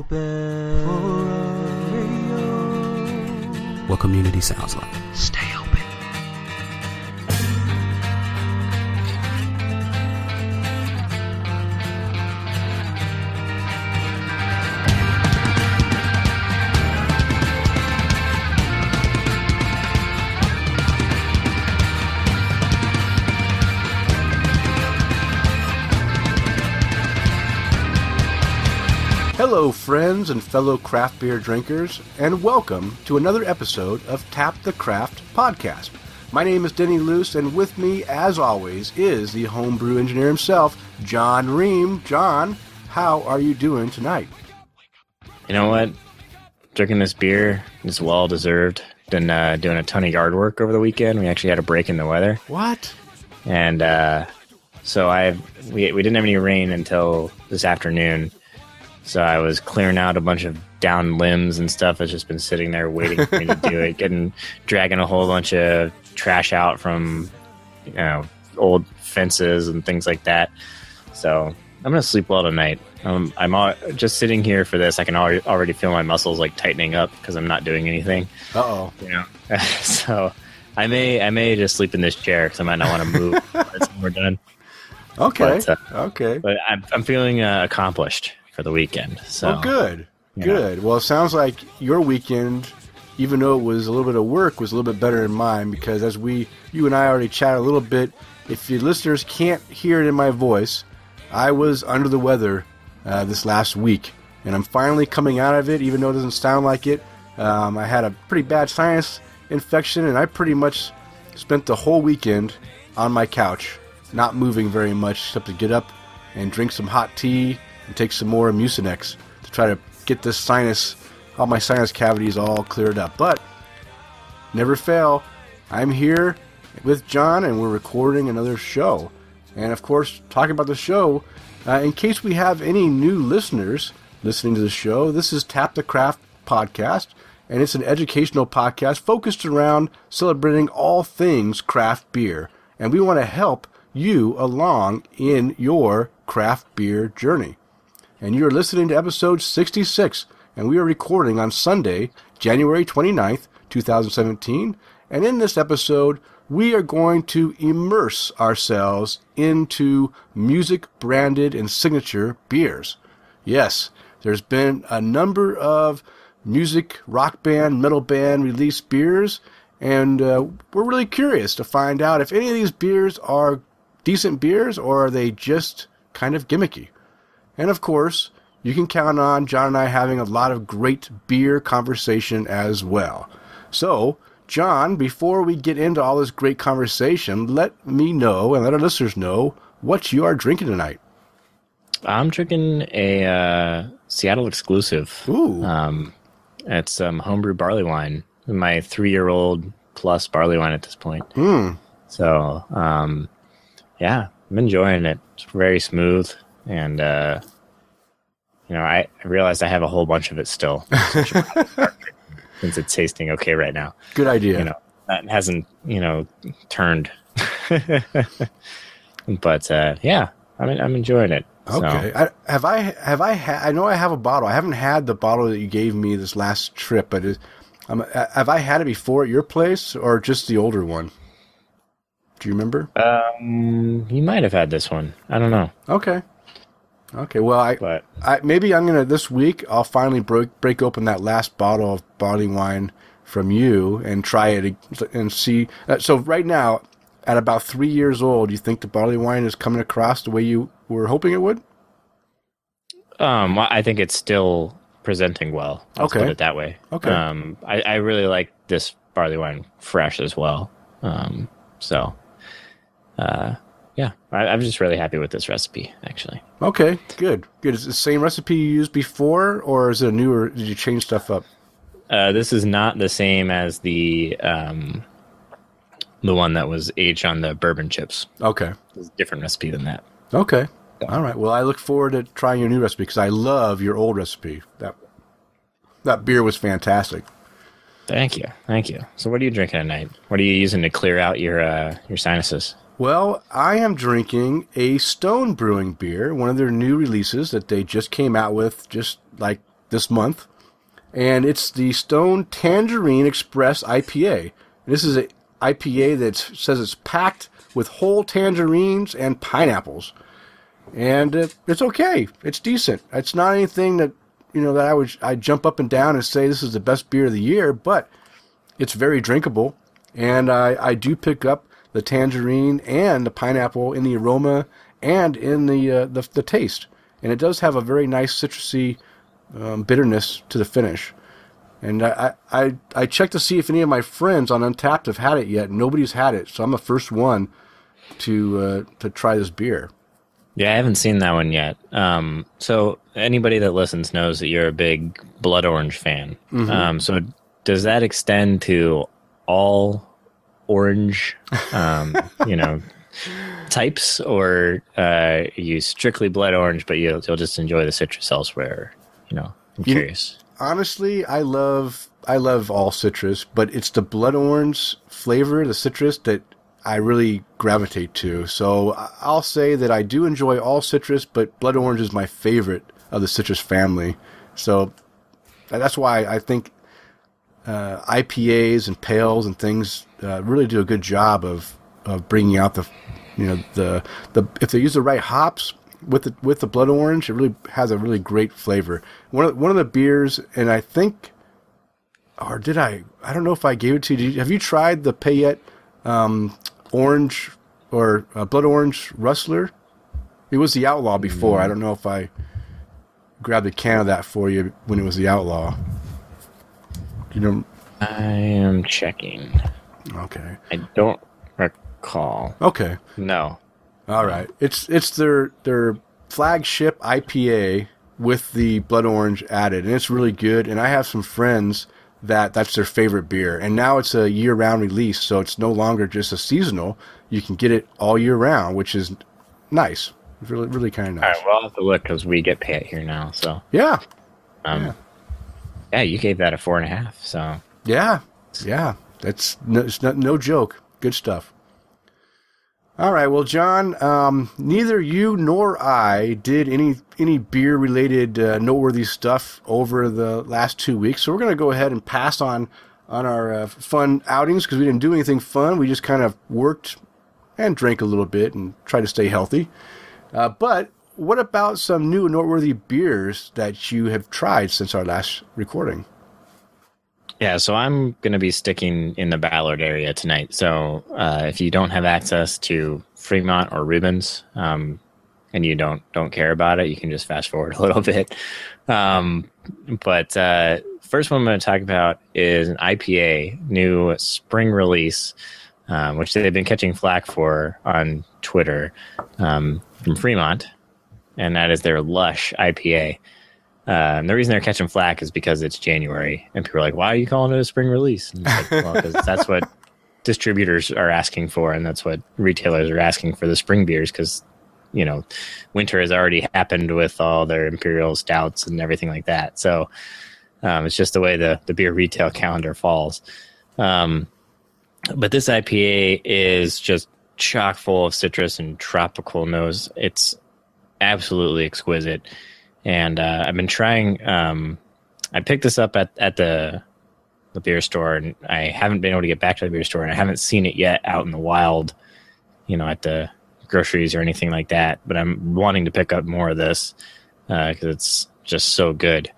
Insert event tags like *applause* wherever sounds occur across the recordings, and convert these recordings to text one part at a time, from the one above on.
open for radio. What community sounds like. Stay Hello, friends and fellow craft beer drinkers, and welcome to another episode of Tap the Craft podcast. My name is Denny Luce, and with me, as always, is the homebrew engineer himself, John Ream. John, how are you doing tonight? You know what? Drinking this beer is well deserved. Been uh, doing a ton of yard work over the weekend. We actually had a break in the weather, What? and uh, so I we we didn't have any rain until this afternoon. So I was clearing out a bunch of down limbs and stuff that's just been sitting there waiting for me to do it. *laughs* Getting dragging a whole bunch of trash out from you know old fences and things like that. So I'm gonna sleep well tonight. Um, I'm all, just sitting here for this. I can already already feel my muscles like tightening up because I'm not doing anything. Uh oh. You know, *laughs* so I may I may just sleep in this chair because I might not want to move *laughs* once we're done. Okay. But, uh, okay. But I'm I'm feeling uh, accomplished for the weekend. So oh, good. Good. Well, it sounds like your weekend, even though it was a little bit of work, was a little bit better than mine because as we, you and I already chatted a little bit, if the listeners can't hear it in my voice, I was under the weather uh, this last week. And I'm finally coming out of it, even though it doesn't sound like it. Um, I had a pretty bad sinus infection, and I pretty much spent the whole weekend on my couch, not moving very much except to get up and drink some hot tea and take some more Mucinex to try to get this sinus, all my sinus cavities all cleared up. But never fail, I'm here with John and we're recording another show. And of course, talking about the show, uh, in case we have any new listeners listening to the show, this is Tap the Craft podcast, and it's an educational podcast focused around celebrating all things craft beer. And we want to help you along in your craft beer journey and you're listening to episode 66, and we are recording on Sunday, January 29th, 2017. And in this episode, we are going to immerse ourselves into music branded and signature beers. Yes, there's been a number of music, rock band, metal band released beers, and uh, we're really curious to find out if any of these beers are decent beers or are they just kind of gimmicky. And of course, you can count on John and I having a lot of great beer conversation as well. So, John, before we get into all this great conversation, let me know and let our listeners know what you are drinking tonight. I'm drinking a uh, Seattle exclusive. Ooh. Um, it's um, homebrew barley wine. My three year old plus barley wine at this point. Hmm. So, um, yeah, I'm enjoying it. It's very smooth, and uh, you know, I, I realized I have a whole bunch of it still, *laughs* since it's tasting okay right now. Good idea. You know, that hasn't you know turned, *laughs* but uh, yeah, I'm I'm enjoying it. So, Okay. I, have I have I ha- I know I have a bottle. I haven't had the bottle that you gave me this last trip, but is, um, have I had it before at your place or just the older one? Do you remember? um, you might have had this one. I don't know, Okay. Okay. Well, I, but I maybe I'm gonna this week. I'll finally break break open that last bottle of barley wine from you and try it and see. Uh, so right now, at about three years old, you think the barley wine is coming across the way you were hoping it would? Um, I think it's still presenting well. Let's Okay. put it that way. Okay. Um, I, I really like this barley wine fresh as well. Um, so, uh, yeah, I, I'm just really happy with this recipe. Actually, Okay, good, good. Is it the same recipe you used before, or is it a newer? Did you change stuff up? uh, this is not the same as the um, the one that was aged on the bourbon chips. Okay, It's a different recipe than that. okay, all right. Well, I look forward to trying your new recipe because I love your old recipe. That that beer was fantastic. Thank you, thank you. So, what are you drinking tonight? What are you using to clear out your uh, your sinuses? Well, I am drinking a Stone Brewing beer, one of their new releases that they just came out with just like this month, and it's the Stone Tangerine Express IPA. This is an IPA that says it's packed with whole tangerines and pineapples, and uh, it's okay. It's decent. It's not anything that you know that I would I jump up and down and say this is the best beer of the year, but it's very drinkable, and I I do pick up the tangerine and the pineapple in the aroma and in the uh, the, the taste, and it does have a very nice citrusy um, bitterness to the finish. And I, I I checked to see if any of my friends on Untappd have had it yet. Nobody's had it, so I'm the first one to uh, to try this beer. Yeah, I haven't seen that one yet. Um, so anybody that listens knows that you're a big Blood Orange fan. Um, so does that extend to all orange, um, you know, types, or uh, you strictly Blood Orange, but you'll, you'll just enjoy the citrus elsewhere? You know, I'm You- curious. Honestly, I love I love all citrus, but it's the blood orange flavor, the citrus that I really gravitate to. So I'll say that I do enjoy all citrus, but blood orange is my favorite of the citrus family. So that's why I think uh, IPAs and pales and things uh, really do a good job of of bringing out the you know the the if they use the right hops with the with the blood orange, it really has a really great flavor. One of one of the beers, and I think, or did I? I don't know if I gave it to you. Have you tried the Payette um, orange or uh, blood orange rustler? It was the outlaw before. I don't know if I grabbed a can of that for you when it was the outlaw. You know? I am checking. Okay. I don't recall. Okay. No. All right. It's it's their their flagship IPA with the blood orange added, and it's really good. And I have some friends that that's their favorite beer, and now it's a year round release, so it's no longer just a seasonal. You can get it all year round, which is nice. Really really kind of nice. right, well, I'll have to look because we get Payette here now. So, Yeah. um, Yeah. Yeah. you gave that a four and a half. So, Yeah, yeah, that's no, it's not, no joke. Good stuff. All right, well, John, um, neither you nor I did any any beer related uh, noteworthy stuff over the last two weeks, so we're going to go ahead and pass on on our uh, fun outings because we didn't do anything fun. We just kind of worked and drank a little bit and tried to stay healthy. Uh, but what about some new noteworthy beers that you have tried since our last recording? yeah, so I'm going to be sticking in the Ballard area tonight. So, uh, if you don't have access to Fremont or Reuben's, um, and you don't don't care about it, you can just fast forward *laughs* a little bit. Um, but uh, first one I'm going to talk about is an IPA, new spring release, um, which they've been catching flack for on Twitter um, from Fremont, and that is their Lush IPA. Uh, and the reason they're catching flack is because it's January, and people are like, "Why are you calling it a spring release?" And it's like, well, 'cause that's what *laughs* distributors are asking for, and that's what retailers are asking for the spring beers because you know winter has already happened with all their imperial stouts and everything like that. So um, it's just the way the the beer retail calendar falls. Um, but this IPA is just chock full of citrus and tropical nose. It's absolutely exquisite, and uh, I've been trying. Um, I picked this up at at the the beer store, and I haven't been able to get back to the beer store, and I haven't seen it yet out in the wild, you know, at the groceries or anything like that. But I'm wanting to pick up more of this because it's just so good.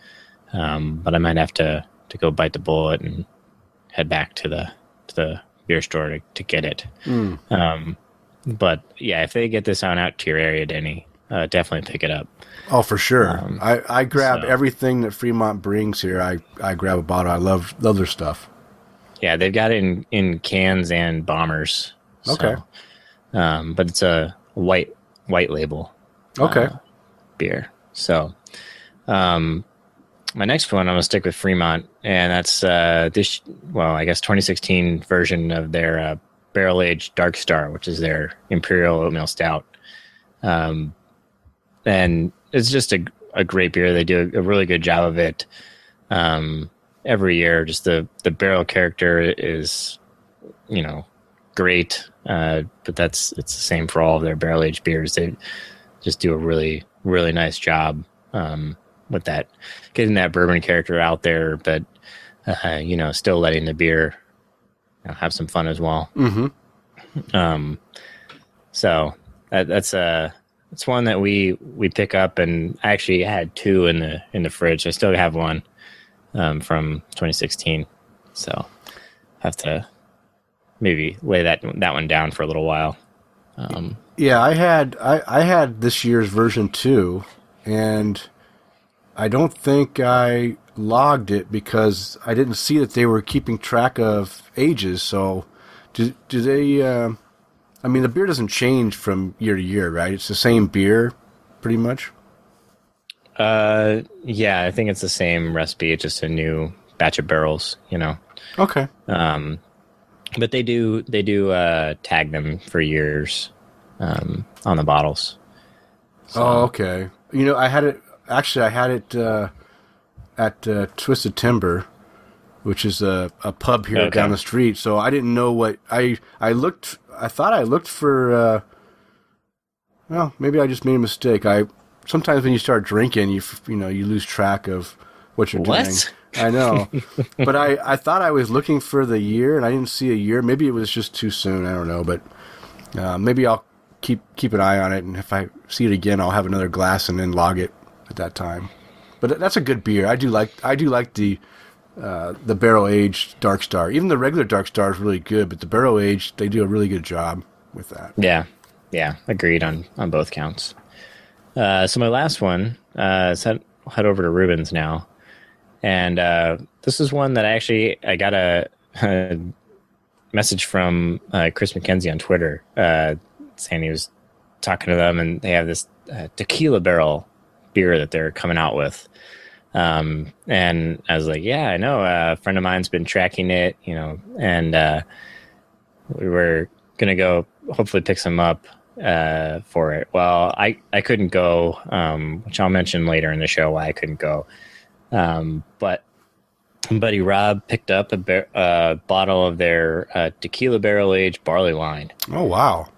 Um, but I might have to to go bite the bullet and head back to the to the beer store to, to get it. Um, but yeah, if they get this on out to your area, Denny, uh, definitely pick it up. Oh, for sure. Um, I, I grab so- everything that Fremont brings here. I, I grab a bottle. I love love their stuff. Yeah, they've got it in, in cans and bombers. So, Okay. Um, but it's a white white label Okay. Uh, beer. So, um, my next one I'm gonna stick with Fremont, and that's uh, this. Well, I guess 2016 version of their uh, barrel aged Dark Star, which is their Imperial Oatmeal Stout. Um, and it's just a a great beer. They do a, really good job of it. Um, every year, just the the barrel character is, you know, great. Uh, but that's it's the same for all of their barrel aged beers. They just do a really really nice job um, with that, getting that bourbon character out there, but uh, you know, still letting the beer you know, have some fun as well. Mm-hmm. Um, so that, that's a it's one that we we pick up, and I actually had two in the in the fridge. I still have one um, from 2016, so have to maybe lay that that one down for a little while. Um, Yeah, I had I, I had this year's version too, and I don't think I logged it because I didn't see that they were keeping track of ages. So, do do they? Uh, I mean, the beer doesn't change from year to year, right? It's the same beer, pretty much. uh, yeah, I think it's the same recipe, it's just a new batch of barrels, you know. Okay. Um, but they do they do uh, tag them for years um, on the bottles. Oh, okay. You know, I had it. Actually, I had it uh, at uh, Twisted Timber, which is a, a pub here Okay. down the street. So I didn't know what I I looked. I thought I looked for. Uh, well, maybe I just made a mistake. I sometimes when you start drinking, you you know you lose track of what you're What? doing. I know, *laughs* but I I thought I was looking for the year and I didn't see a year. Maybe it was just too soon. I don't know, but uh, maybe I'll keep keep an eye on it, and if I see it again, I'll have another glass and then log it at that time. But that's a good beer. I do like I do like the uh, the barrel aged Dark Star. Even the regular Dark Star is really good, but the barrel aged they do a really good job with that. Yeah, yeah, agreed on on both counts. Uh, so my last one, uh, head, head over to Reuben's now, and uh, this is one that I actually I got a, *laughs* a message from uh, Chris McKenzie on Twitter uh, saying he was talking to them, and they have this uh, tequila barrel beer that they're coming out with. Um, and I was like, yeah, I know. Uh, a friend of mine's been tracking it, you know, and uh, we were gonna go hopefully pick some up uh, for it. Well, I I couldn't go, um, which I'll mention later in the show why I couldn't go. Um, but buddy Rob picked up a bar- uh, bottle of their uh, tequila barrel aged barley wine. Oh wow!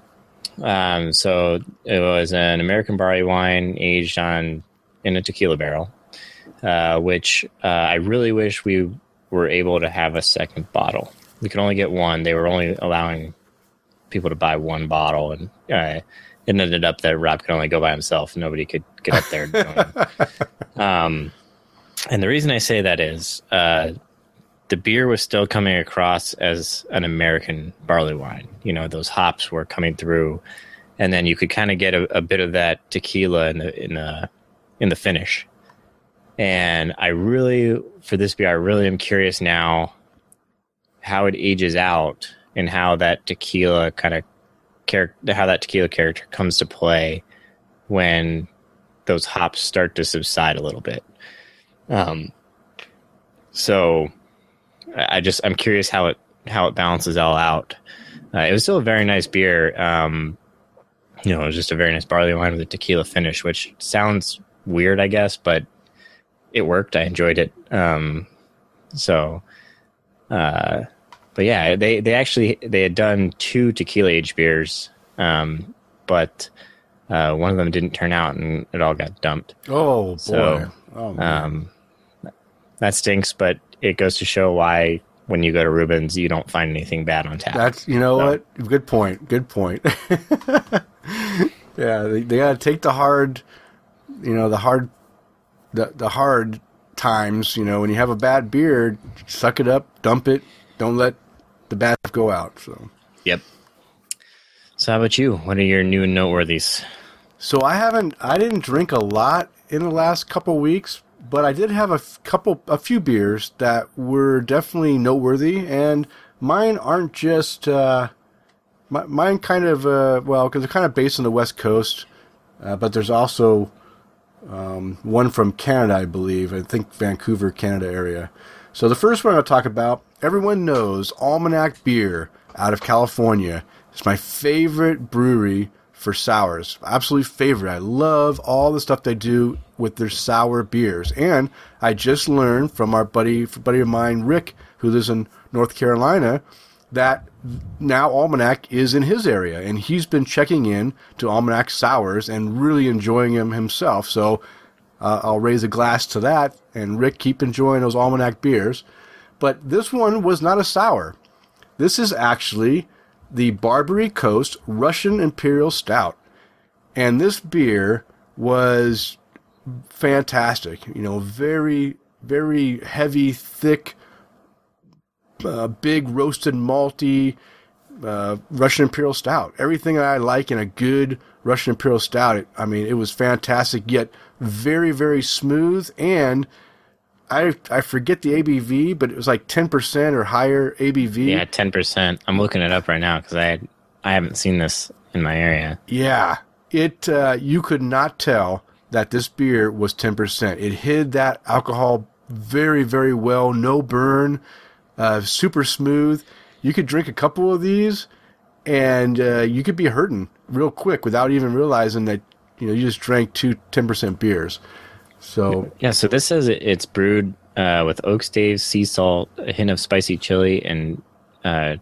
Um, so it was an American barley wine aged on in a tequila barrel, uh, which uh, I really wish we were able to have a second bottle. We could only get one. They were only allowing people to buy one bottle, and uh, it ended up that Rob could only go by himself. Nobody could get up there. and *laughs* um, and the reason I say that is uh, the beer was still coming across as an American barley wine. You know, those hops were coming through, and then you could kind of get a, a bit of that tequila in the in the in the finish. And I really, for this beer, I really am curious now how it ages out and how that tequila kind of character, how that tequila character comes to play when those hops start to subside a little bit. Um, so I just I'm curious how it how it balances all out. Uh, it was still a very nice beer. Um, you know, it was just a very nice barley wine with a tequila finish, which sounds weird, I guess, but it worked. I enjoyed it. Um, so, uh, but yeah, they they actually they had done two tequila aged beers, um, but uh, one of them didn't turn out, and it all got dumped. Oh boy! So, oh. Um, that stinks, but it goes to show why when you go to Reuben's, you don't find anything bad on tap. That's you know So- what? Good point. Good point. *laughs* yeah, they, they got to take the hard, you know, the hard, the the hard times. You know, when you have a bad beer, suck it up, dump it. Don't let the bad stuff go out. So, Yep. So how about you? What are your new noteworthies? so I haven't, I didn't drink a lot in the last couple weeks, but I did have a f- couple, a few beers that were definitely noteworthy, and mine aren't just. Uh, my, mine kind of uh, well because they're kind of based on the west coast uh, but there's also um, one from canada i believe. I think vancouver canada area. So the first one i'll talk about everyone knows almanac beer out of california it's my favorite brewery for sours. Absolute favorite. I love all the stuff they do with their sour beers. And i just learned from our buddy buddy of mine rick who lives in north carolina that now Almanac is in his area, and he's been checking in to Almanac sours and really enjoying them himself. So uh, I'll raise a glass to that. And Rick, keep enjoying those almanac beers. But this one was not a sour. This is actually the Barbary Coast Russian Imperial Stout. And this beer was fantastic. You know, very, very heavy, thick, uh, big roasted malty uh, Russian Imperial Stout. Everything I like in a good Russian Imperial Stout. It, I mean, it was fantastic, yet very, very smooth. And I I forget the ABV, but it was like ten percent or higher ABV. Yeah, ten percent. I'm looking it up right now because I had, I haven't seen this in my area. Yeah, it uh, you could not tell that this beer was ten percent. It hid that alcohol very, very well. No burn, uh, super smooth. You could drink a couple of these, and uh, you could be hurting real quick without even realizing that you know you just drank two 10% beers. So Yeah, so this says it's brewed uh, with oak staves, sea salt, a hint of spicy chili, and uh,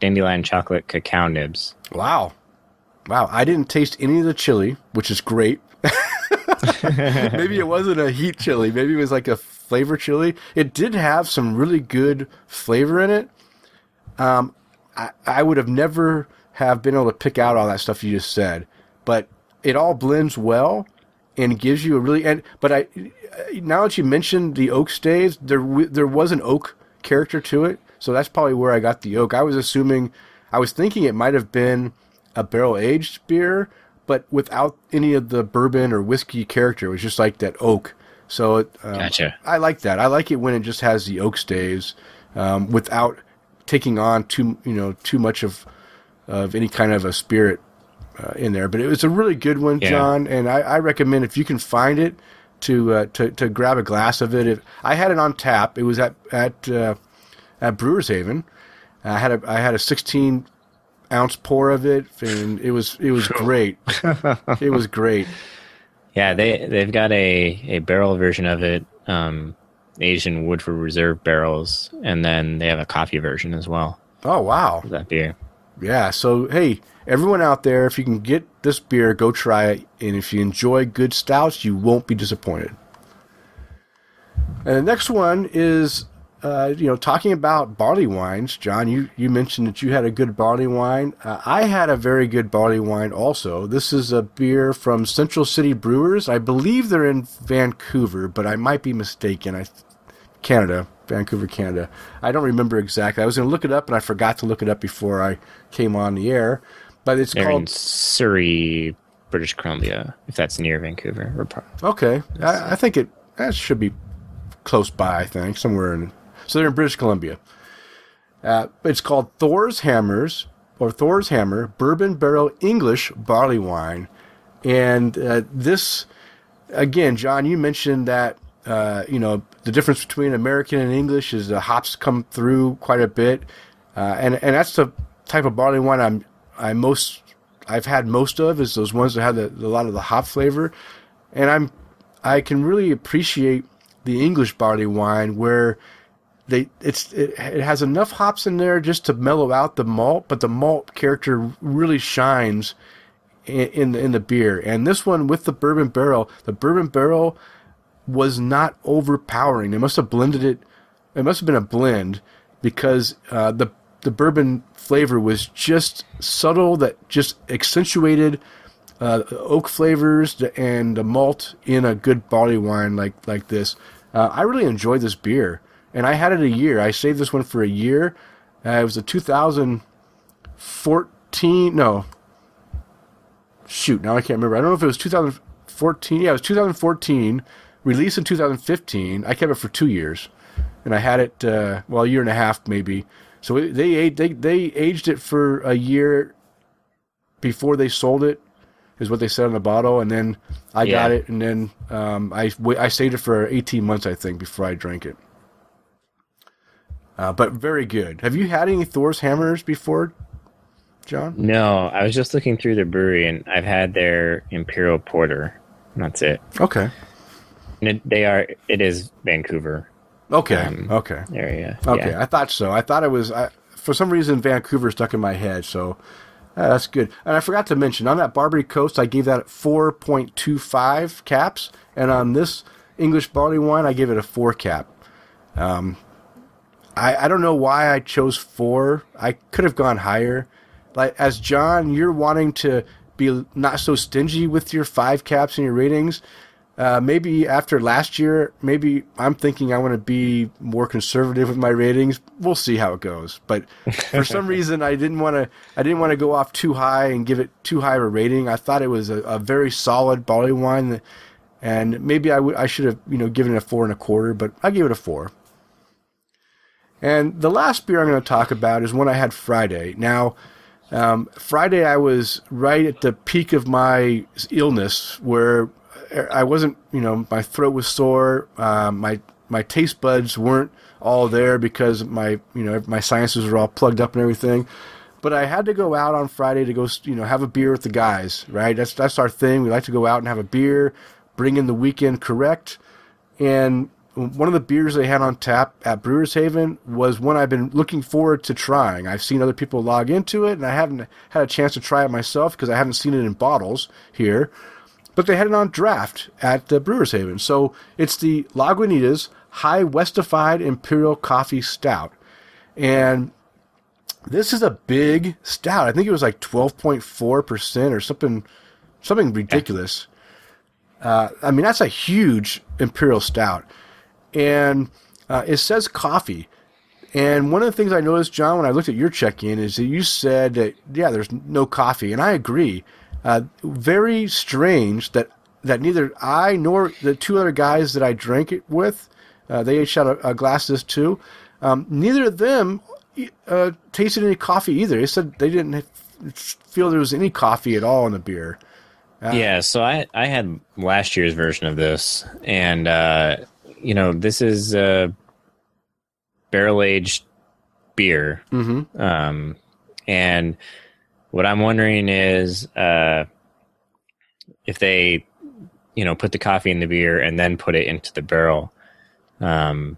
dandelion chocolate cacao nibs. wow, wow! I didn't taste any of the chili, which is great. *laughs* *laughs* Maybe it wasn't a heat chili. Maybe it was like a flavor chili. It did have some really good flavor in it. Um, I, I would have never have been able to pick out all that stuff you just said, but it all blends well and gives you a really and but I now that you mentioned the oak staves, there there was an oak character to it, so that's probably where I got the oak. I was assuming, I was thinking it might have been a barrel aged beer, but without any of the bourbon or whiskey character. It was just like that oak. So it, um, Gotcha. I like that. I like it when it just has the oak staves um, without taking on too you know too much of of any kind of a spirit uh, in there. But it was a really good one, Yeah. John, and I, I recommend if you can find it to uh, to to grab a glass of it. If I had it on tap, it was at at uh, at Brewers Haven. I had a I had a 16 ounce pour of it, and it was it was *laughs* great. it was great. Yeah, they they've got a, a barrel version of it, um, in Woodford Reserve barrels, and then they have a coffee version as well. Oh wow! That beer. Yeah. So hey, everyone out there, if you can get this beer, go try it. And if you enjoy good stouts, you won't be disappointed. And the next one is, uh, you know, talking about barley wines. John, you you mentioned that you had a good barley wine. Uh, I had a very good barley wine also. This is a beer from Central City Brewers. I believe they're in Vancouver, but I might be mistaken. I Canada, Vancouver, Canada. I don't remember exactly. I was going to look it up, and I forgot to look it up before I came on the air. But it's They're called. Surrey, British Columbia, if that's near Vancouver. Okay, I, I think it that should be close by. I think somewhere in. So they're in British Columbia. Uh, it's called Thor's Hammers or Thor's Hammer Bourbon Barrel English Barley Wine, and uh, this again, John, you mentioned that uh, you know the difference between American and English is the hops come through quite a bit, uh, and and that's the type of barley wine I'm I most I've had most of is those ones that have the, a lot of the hop flavor, and I'm I can really appreciate the English barley wine where they it's it, it has enough hops in there just to mellow out the malt, but the malt character really shines in in the, in the beer. And this one with the bourbon barrel, the bourbon barrel was not overpowering. They must have blended it. It must have been a blend because uh, the the bourbon flavor was just subtle that just accentuated uh, oak flavors and the malt in a good barley wine like like this. Uh, I really enjoyed this beer, and I had it a year. I saved this one for a year. Uh, it was a 2014. No, shoot, now I can't remember. I don't know if it was 2014. Yeah, it was 2014. Released in 2015. I kept it for two years, and I had it uh, well a year and a half maybe. So it, they they they aged it for a year before they sold it, is what they said on the bottle, and then I got it, and then um, I I saved it for 18 months I think before I drank it. Uh, but very good. Have you had any Thor's hammers before, John? No, I was just looking through the brewery, and I've had their Imperial Porter. And that's it. Okay. And it, they are. It is Vancouver Okay. Um, okay. area. Okay, Yeah. I thought so. I thought it was I, for some reason Vancouver stuck in my head. So Uh, that's good. And I forgot to mention on that Barbary Coast, I gave that 4.25 caps, and on this English barley wine, I gave it a four cap. Um, I I don't know why I chose four. I could have gone higher. Like as John, you're wanting to be not so stingy with your five caps and your ratings. Uh, maybe after last year, maybe I'm thinking I want to be more conservative with my ratings. We'll see how it goes. But for some *laughs* reason, I didn't want to. I didn't want to go off too high and give it too high of a rating. I thought it was a, a very solid barley wine, that, and maybe I would. I should have you know given it a four and a quarter, but I gave it a four. And the last beer I'm going to talk about is one I had Friday. Now, um, Friday I was right at the peak of my illness, where I wasn't, you know, my throat was sore, uh, my my taste buds weren't all there because my, you know, my sinuses were all plugged up and everything. But I had to go out on Friday to go, you know, have a beer with the guys. Right? That's that's our thing. We like to go out and have a beer, bring in the weekend correct, and one of the beers they had on tap at Brewers Haven was one I've been looking forward to trying. I've seen other people log into it, and I haven't had a chance to try it myself because I haven't seen it in bottles here. But they had it on draft at Brewers Haven. So it's the Lagunitas High Westified Imperial Coffee Stout. And this is a big stout. I think it was like 12.4% or something something ridiculous. Uh, I mean, that's a huge Imperial Stout and uh, it says coffee. And one of the things I noticed, John, when I looked at your check-in, is that you said that yeah, there's no coffee, and I agree. Uh, very strange that that neither I nor the two other guys that I drank it with, uh, they each had a, a glass of this too. Um, neither of them uh, tasted any coffee either. They said they didn't feel there was any coffee at all in the beer. Uh, yeah, so I I had last year's version of this, and uh, you know, this is a barrel aged beer. Mm-hmm. Um, and what I'm wondering is uh, if they, you know, put the coffee in the beer and then put it into the barrel. Um,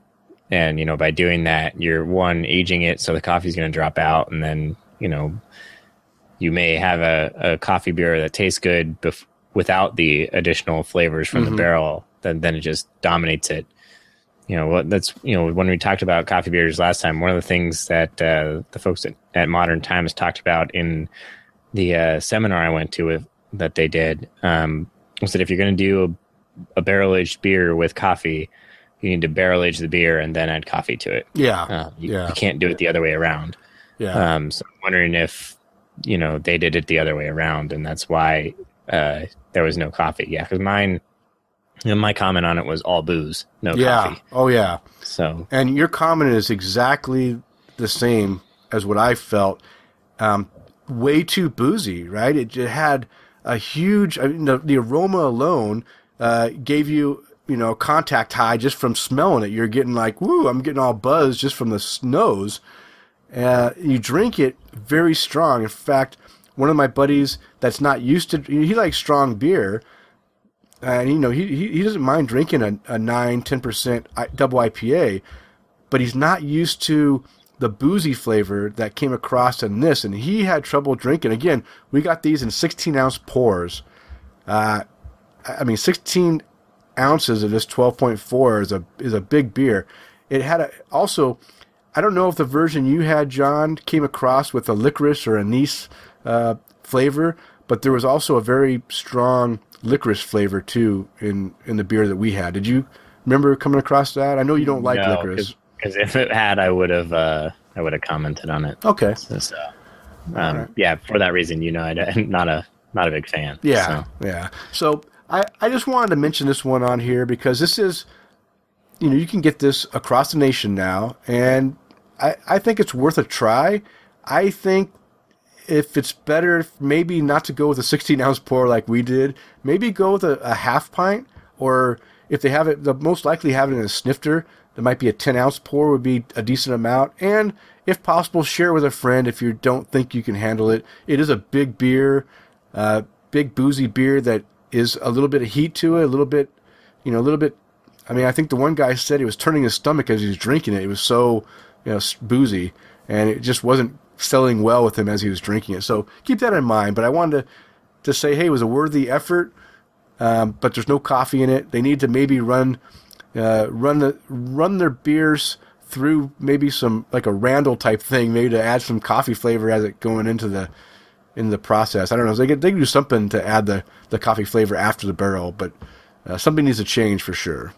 and, you know, by doing that, you're one, aging it so the coffee's going to drop out. And then, you know, you may have a, a coffee beer that tastes good bef- without the additional flavors from Mhm. the barrel. Then, then it just dominates it you know what that's you know when we talked about coffee beers last time one of the things that uh, the folks at, at modern times talked about in the uh, seminar i went to with, that they did um, was that if you're going to do a, a barrel aged beer with coffee you need to barrel age the beer and then add coffee to it Yeah, uh, you, yeah. you can't do it the other way around yeah. um, so i'm wondering if you know they did it the other way around and that's why uh, there was no coffee yeah because mine know, my comment on it was all booze no yeah. coffee Oh, yeah. so And your comment is exactly the same as what I felt. Um, way too boozy, right? It, it had a huge. I mean, the, the aroma alone uh, gave you, you know, contact high just from smelling it. You're getting like, woo! I'm getting all buzzed just from the nose. Uh, you drink it very strong. In fact, one of my buddies that's not used to he likes strong beer, and you know he he, doesn't mind drinking a, a 9 10 percent double IPA, but he's not used to the boozy flavor that came across in this, and he had trouble drinking. Again, we got these in 16 ounce pours. Uh, I mean, 16 ounces of this 12.4 is a is a big beer. It had a, also, I don't know if the version you had, John, came across with a licorice or anise uh, flavor, but there was also a very strong licorice flavor too in in the beer that we had. Did you remember coming across that? I know you don't like No, licorice. because if it had, I would have uh, I would have commented on it. Okay. So, so, um, yeah, for that reason, you know, *laughs* I'm not a not a big fan. Yeah, So, yeah. So I, I just wanted to mention this one on here because this is, you know, you can get this across the nation now, and I, I think it's worth a try. I think if it's better, maybe not to go with a 16 ounce pour like we did, maybe go with a, a half pint, or if they have it, the most likely have it in a snifter. There might be a 10 ounce pour would be a decent amount, and if possible, share with a friend if you don't think you can handle it. It is a big beer uh, big boozy beer that is a little bit of heat to it, a little bit, you know, a little bit. I mean, I think the one guy said he was turning his stomach as he was drinking it. It was so, you know, boozy, and it just wasn't selling well with him as he was drinking it. So keep that in mind. But I wanted to, to say, hey, it was a worthy effort, um, but there's no coffee in it. They need to maybe run uh, run the run their beers through maybe some like a Randall type thing, maybe to add some coffee flavor as it going into the in the process. I don't know. They could they could do something to add the the coffee flavor after the barrel, but uh, something needs to change for sure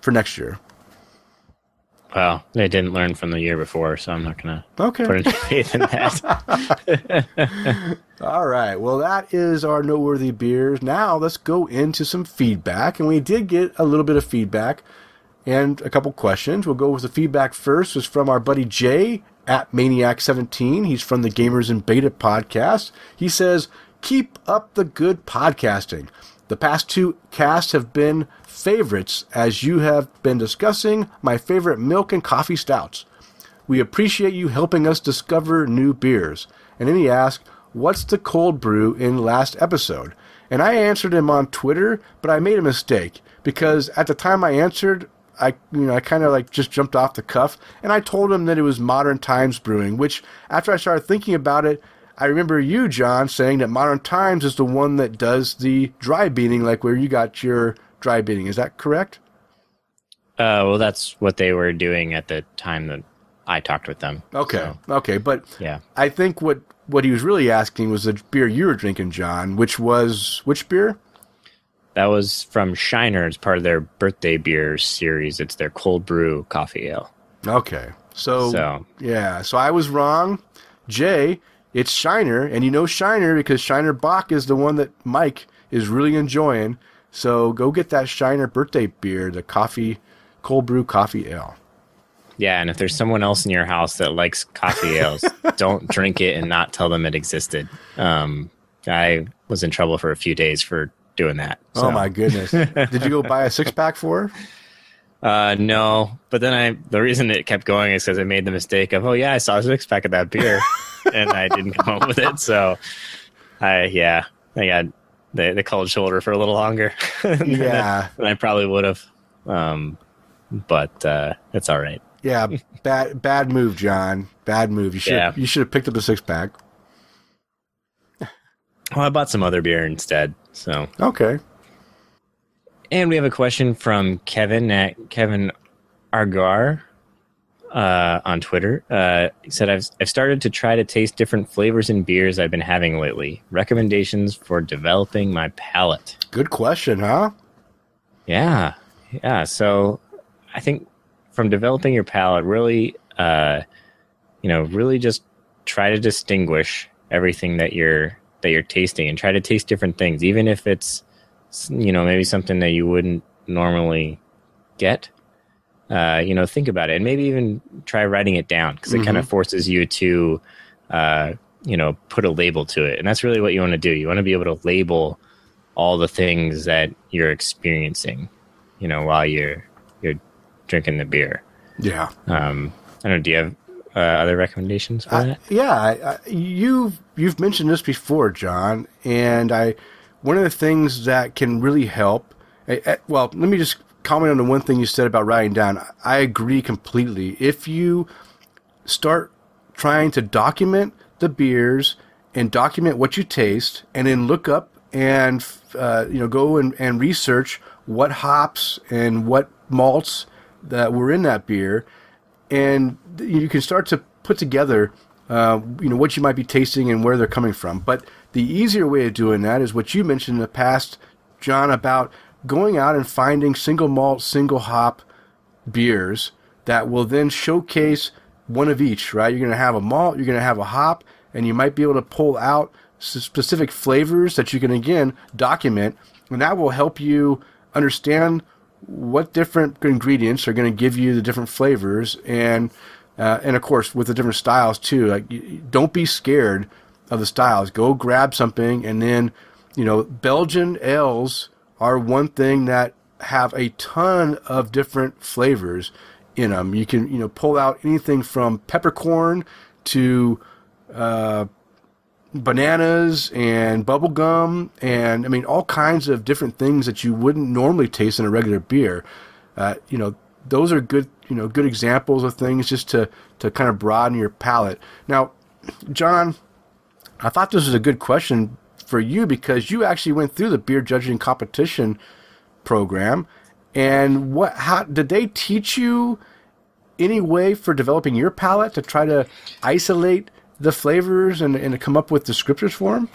for next year. Well, they didn't learn from the year before, so I'm not gonna Okay. put any faith in that. *laughs* All right. Well, that is our noteworthy beers. Now let's go into some feedback, and we did get a little bit of feedback and a couple questions. We'll go with the feedback first. It's from our buddy Jay at Maniac17. He's from the Gamers in Beta podcast. He says, "Keep up the good podcasting. The past two casts have been favorites as you have been discussing my favorite milk and coffee stouts." We appreciate you helping us discover new beers. And then he asked, What's the cold brew in last episode? And I answered him on Twitter, but I made a mistake because at the time I answered, I you know I kind of like just jumped off the cuff, and I told him that it was Modern Times Brewing. Which after I started thinking about it, I remember you, John, saying that Modern Times is the one that does the dry beaning, like where you got your dry beaning. Is that correct? Uh, well, that's what they were doing at the time that I talked with them. Okay, So, okay, but yeah. I think what what he was really asking was the beer you were drinking, John, which was which beer? That was from Shiner. It's part of their birthday beer series. It's their cold brew coffee ale. Okay, so, So yeah, so I was wrong. Jay, it's Shiner, and you know Shiner because Shiner Bock is the one that Mike is really enjoying. So go get that Shiner birthday beer, the coffee, cold brew coffee ale. yeah, and if there's someone else in your house that likes coffee ales, *laughs* don't drink it and not tell them it existed. Um, I was in trouble for a few days for doing that. Oh my goodness! Did you go buy a six pack for? her? *laughs* Uh, no, but then I the reason it kept going is because I made the mistake of oh yeah I saw a six pack of that beer *laughs* and I didn't come up with it so I yeah I got the the cold shoulder for a little longer *laughs* Yeah. than I probably would have um but uh it's all right Yeah, *laughs* bad bad move, John. Bad move. You should Yeah. you should have picked up a six pack. well I bought some other beer instead so Okay. and we have a question from Kevin at Kevin Argar uh, on Twitter. Uh, he said, I've, I've started to try to taste different flavors in beers I've been having lately. Recommendations for developing my palate. Good question, huh? Yeah. Yeah. So I think from developing your palate, really, uh, you know, really just try to distinguish everything that you're that you're tasting and try to taste different things, even if it's you know maybe something that you wouldn't normally get. Uh, you know, think about it and maybe even try writing it down because it kind of forces you to, uh, you know, put a label to it, and that's really what you want to do. You want to be able to label all the things that you're experiencing, you know, while you're you're drinking the beer. Yeah. Um, I don't know. Do you have uh, other recommendations for that? yeah, I, I, you've you've mentioned this before, John, and I one of the things that can really help. I- well, let me just comment on the one thing you said about writing down. I agree completely. If you start trying to document the beers and document what you taste, and then look up and uh, you know go and, and research what hops and what malts that were in that beer, and you can start to put together uh, you know what you might be tasting and where they're coming from. But the easier way of doing that is what you mentioned in the past, John, about going out and finding single malt, single hop beers that will then showcase one of each. Right? You're going to have a malt, you're going to have a hop, and you might be able to pull out specific flavors that you can again document, and that will help you understand what different ingredients are going to give you the different flavors and uh, and of course with the different styles too like don't be scared of the styles go grab something and then you know belgian ales are one thing that have a ton of different flavors in them you can you know pull out anything from peppercorn to bananas and bubble gum and I mean all kinds of different things that you wouldn't normally taste in a regular beer. Uh, you know, those are good you know good examples of things just to to kind of broaden your palate. Now, John, I thought this was a good question for you because you actually went through the beer judging competition program. And what? How did they teach you any way for developing your palate to try to isolate the flavors and, and come up with descriptors for them?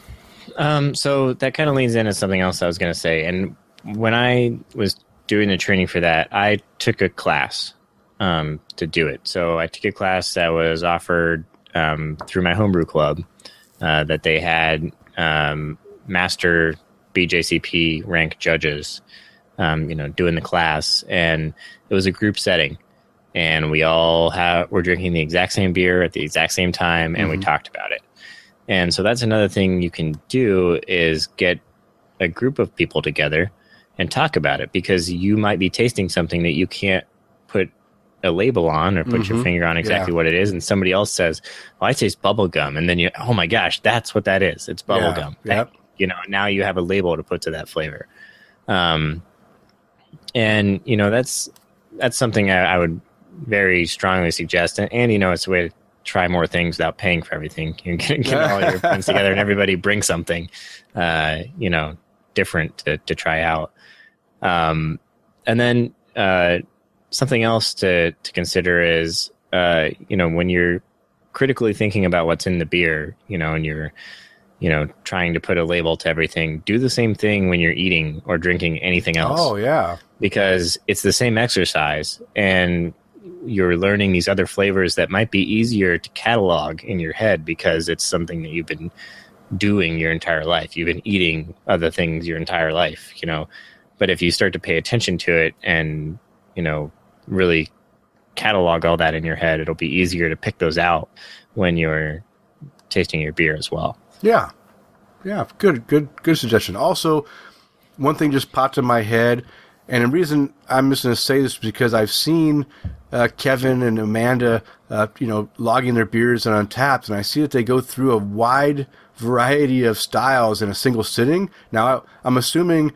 Um, so that kind of leans into something else I was going to say. And when I was doing the training for that, I took a class um, to do it. So I took a class that was offered um, through my homebrew club uh, that they had um, master BJCP rank judges, um, you know, doing the class, and it was a group setting, and we all have were drinking the exact same beer at the exact same time, and we talked about it. And so that's another thing you can do is get a group of people together and talk about it because you might be tasting something that you can't put a label on or put your finger on exactly Yeah. what it is and somebody else says well i taste bubble gum and then you oh my gosh that's what that is it's bubble Yeah. gum Yep. you know now you have a label to put to that flavor um and you know that's that's something I, I would very strongly suggest and, and you know it's a way to try more things without paying for everything you get, get all your friends together and everybody bring something uh you know different to, to try out um and then uh something else to to consider is uh you know when you're critically thinking about what's in the beer you know and you're you know trying to put a label to everything do the same thing when you're eating or drinking anything else Oh yeah, because it's the same exercise and you're learning these other flavors that might be easier to catalog in your head because it's something that you've been doing your entire life. You've been eating other things your entire life, you know. But if you start to pay attention to it and, you know, really catalog all that in your head, it'll be easier to pick those out when you're tasting your beer as well. yeah, yeah. Good, good, good suggestion. Also, one thing just popped in my head, and the reason I'm just going to say this is because I've seen uh, Kevin and Amanda, uh, you know, logging their beers and Untappd, and I see that they go through a wide variety of styles in a single sitting. Now, I'm assuming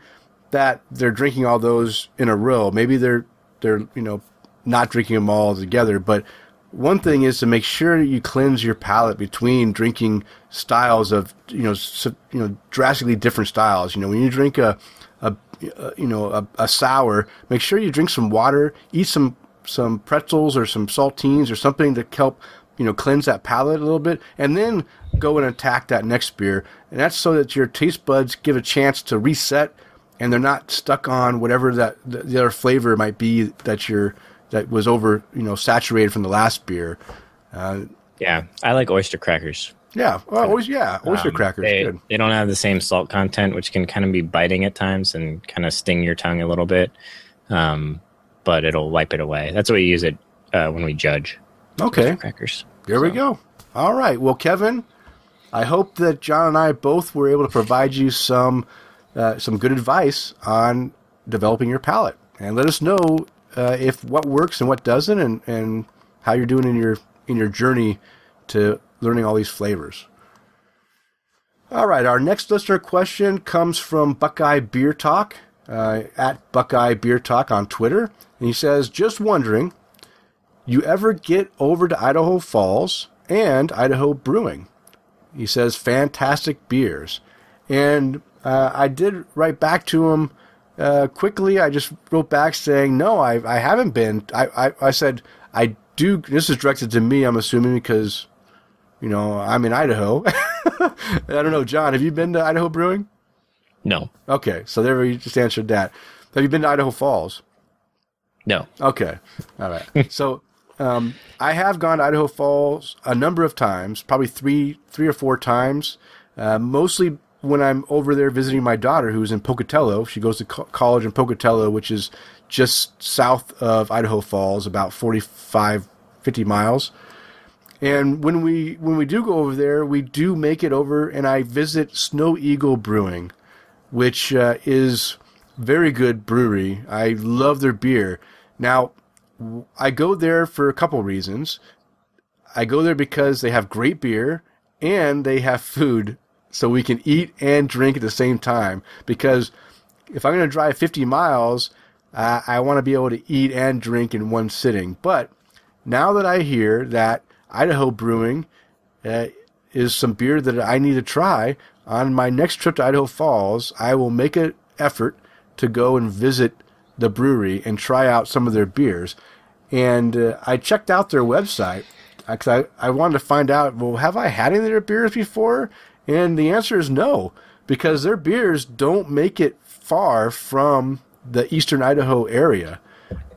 that they're drinking all those in a row. Maybe they're they're you know not drinking them all together, but one thing is to make sure you cleanse your palate between drinking styles of you know you know drastically different styles. You know when you drink a a, a you know a, a sour, make sure you drink some water, eat some some pretzels or some saltines or something to help you know cleanse that palate a little bit, and then go and attack that next beer. And that's so that your taste buds give a chance to reset, and they're not stuck on whatever that the, the other flavor might be that you're that was over you know saturated from the last beer. Yeah, I like oyster crackers. Yeah, well, always yeah, oyster Um, crackers, They, good. they don't have the same salt content, which can kind of be biting at times and kind of sting your tongue a little bit. Um, but it'll wipe it away. That's what we use it uh, when we judge Okay, crackers. there we go. All right, well, Kevin, I hope that John and I both were able to provide you some uh, some good advice on developing your palate, and let us know uh, if what works and what doesn't, and, and how you're doing in your in your journey to learning all these flavors. All right, our next listener question comes from Buckeye Beer Talk uh, at Buckeye Beer Talk on Twitter, and he says, "Just wondering, you ever get over to Idaho Falls and Idaho Brewing?" He says, "Fantastic beers," and uh, I did write back to him uh, quickly. I just wrote back saying, "No, I I haven't been." I I, I said I do. This is directed to me. I'm assuming because you know I'm in Idaho. *laughs* I don't know, John. Have you been to Idaho Brewing? No, Okay, so there we just answered that. Have you been to Idaho Falls? no. Okay, all right. *laughs* so um, I have gone to Idaho Falls a number of times, probably three, three or four times. Uh, mostly when I'm over there visiting my daughter, who's in Pocatello. She goes to co- college in Pocatello, which is just south of Idaho Falls, about 45, 50 miles. And when we when we do go over there, we do make it over, and I visit Snow Eagle Brewing, which uh, is very good brewery. I love their beer. Now, I go there for a couple reasons. I go there because they have great beer and they have food, so we can eat and drink at the same time. Because if I'm going to drive 50 miles, uh, I want to be able to eat and drink in one sitting. But now that I hear that Idaho Brewing uh, is some beer that I need to try on my next trip to Idaho Falls. I will make an effort to go and visit the brewery and try out some of their beers. And uh, I checked out their website because I, I wanted to find out, well, have I had any of their beers before? And the answer is no, because their beers don't make it far from the eastern Idaho area.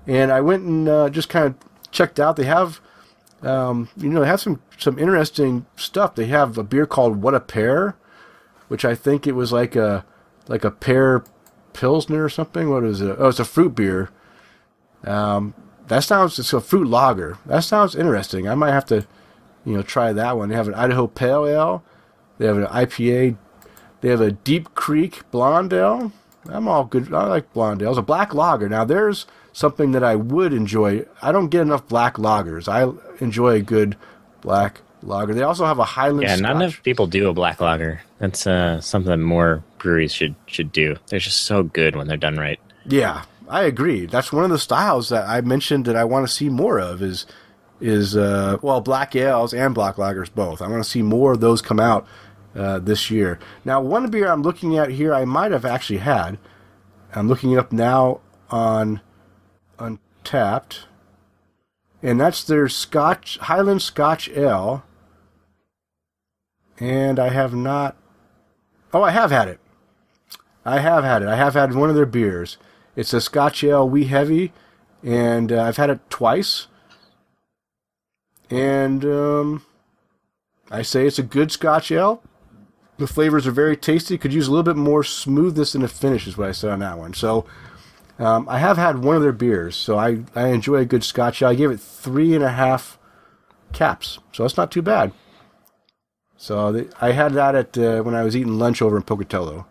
And I went and uh, just kind of checked out. They have, um, you know, they have some, some interesting stuff. They have a beer called What a Pear, which I think it was like a like a pear pilsner or something. What is it? Oh, it's a fruit beer. Um, that sounds it's a fruit lager. That sounds interesting. I might have to, you know, try that one. They have an Idaho Pale Ale. They have an IPA. They have a Deep Creek Blonde Ale. I'm all good. I like blonde ales. A black lager. Now there's something that I would enjoy. I don't get enough black lagers. I enjoy a good black lager. They also have a Highland. Yeah, not Scotch. enough people do a black lager. That's uh, something more breweries should should do. They're just so good when they're done right. Yeah, I agree. That's one of the styles that I mentioned that I want to see more of. Is is uh, well, black ales and black lagers both. I want to see more of those come out uh, this year. Now, one beer I'm looking at here, I might have actually had. I'm looking it up now on Untappd, and that's their Scotch Highland Scotch Ale. And I have not. Oh, I have had it. I have had it. I have had one of their beers. It's a Scotch Ale Wee Heavy, and uh, I've had it twice. And um, I say it's a good Scotch Ale. The flavors are very tasty. Could use a little bit more smoothness in the finish, is what I said on that one. So um, I have had one of their beers, so I, I enjoy a good Scotch I gave it three and a half caps, so that's not too bad. So I had that at uh, when I was eating lunch over in Pocatello.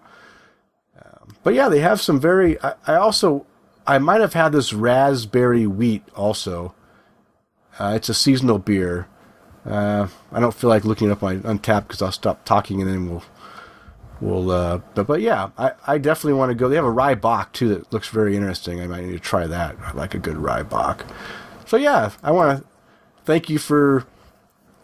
Um, but yeah, they have some very. I, I also I might have had this raspberry wheat also. Uh, it's a seasonal beer. Uh, I don't feel like looking up on Untappd because I'll stop talking and then we'll we'll. Uh, but but yeah, I, I definitely want to go. They have a rye Bock too that looks very interesting. I might need to try that. I like a good rye Bock. So yeah, I want to thank you for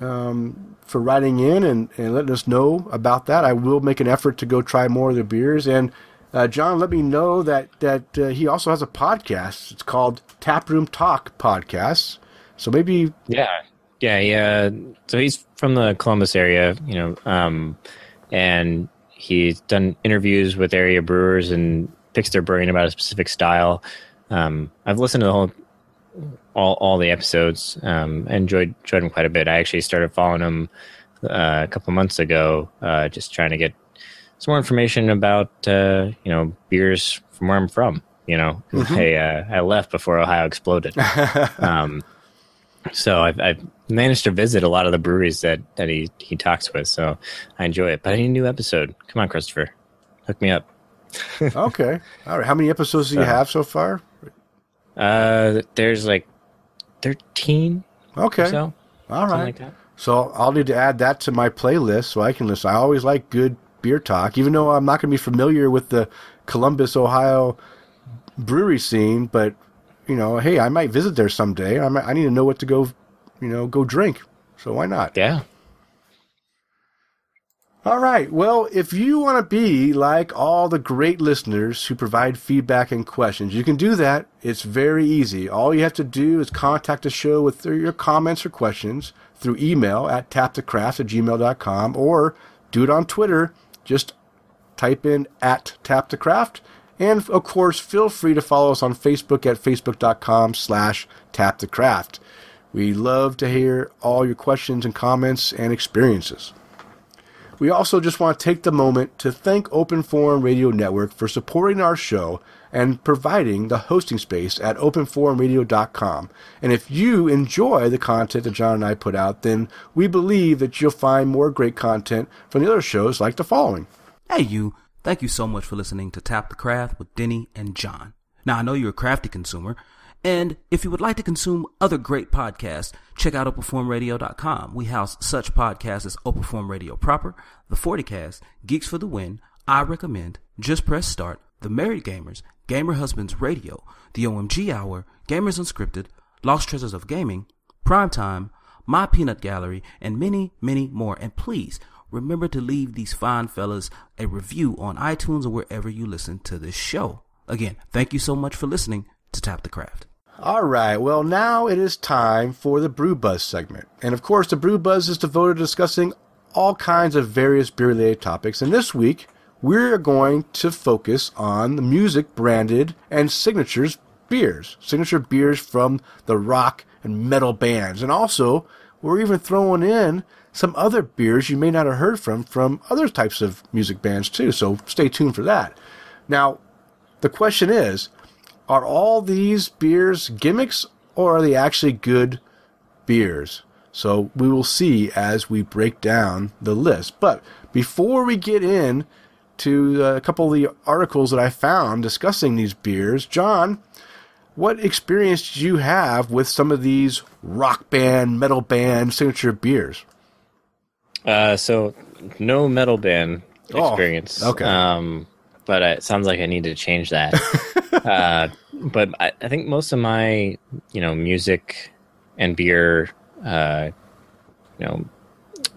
um, for writing in and, and letting us know about that. I will make an effort to go try more of the beers. And uh, John, let me know that that uh, he also has a podcast. It's called Taproom Talk Podcast. So maybe Yeah, yeah, yeah. So he's from the Columbus area, you know, um, and he's done interviews with area brewers and picks their brain about a specific style. Um, I've listened to the whole all all the episodes. Um, I enjoyed enjoyed him quite a bit. I actually started following him uh, a couple months ago, uh, just trying to get some more information about uh, you know beers from where I'm from. You know, I uh, I left before Ohio exploded. *laughs* um, so I've, I've managed to visit a lot of the breweries that, that he, he talks with. So I enjoy it. But I need a new episode. Come on, Christopher, hook me up. *laughs* okay. All right. How many episodes do you have so far? Uh, there's like thirteen Okay. so, All right. like that. So I'll need to add that to my playlist so I can listen. I always like good beer talk, even though I'm not going to be familiar with the Columbus, Ohio brewery scene. But you know, hey, I might visit there someday. I might, I need to know what to go, you know, go drink. So why not? Yeah. All right. Well, if you want to be like all the great listeners who provide feedback and questions, you can do that. It's very easy. All you have to do is contact the show with your comments or questions through email at tapthecraft at gmail.com or do it on Twitter. Just type in at tapthecraft. And of course, feel free to follow us on Facebook at facebook.com slash tapthecraft. We love to hear all your questions and comments and experiences. We also just want to take the moment to thank Open Forum Radio Network for supporting our show and providing the hosting space at openforumradio.com. And if you enjoy the content that John and I put out, then we believe that you'll find more great content from the other shows like the following. Hey, you. Thank you so much for listening to Tap the Craft with Denny and John. Now, I know you're a crafty consumer, and if you would like to consume other great podcasts, check out OpenForumRadio.com. We house such podcasts as Open Forum Radio Proper, The 40Cast, Geeks for the Win, I Recommend, Just Press Start, The Married Gamers, Gamer Husbands Radio, The OMG Hour, Gamers Unscripted, Lost Treasures of Gaming, Primetime, My Peanut Gallery, and many, many more. And please remember to leave these fine fellas a review on iTunes or wherever you listen to this show. Again, thank you so much for listening to Tap the Craft. All right, well, now it is time for the Brew Buzz segment. And of course, the Brew Buzz is devoted to discussing all kinds of various beer related topics. And this week, we're going to focus on the music branded and signatures beers, signature beers from the rock and metal bands. And also, we're even throwing in some other beers you may not have heard from from other types of music bands too. So stay tuned for that. Now, the question is, are all these beers gimmicks or are they actually good beers? So we will see as we break down the list. But before we get in to a couple of the articles that I found discussing these beers, John, what experience did you have with some of these rock band, metal band signature beers? Uh, so no metal band Oh, experience. okay. Um, but it sounds like I need to change that. *laughs* uh, but I, I think most of my, you know, music and beer, uh, you know,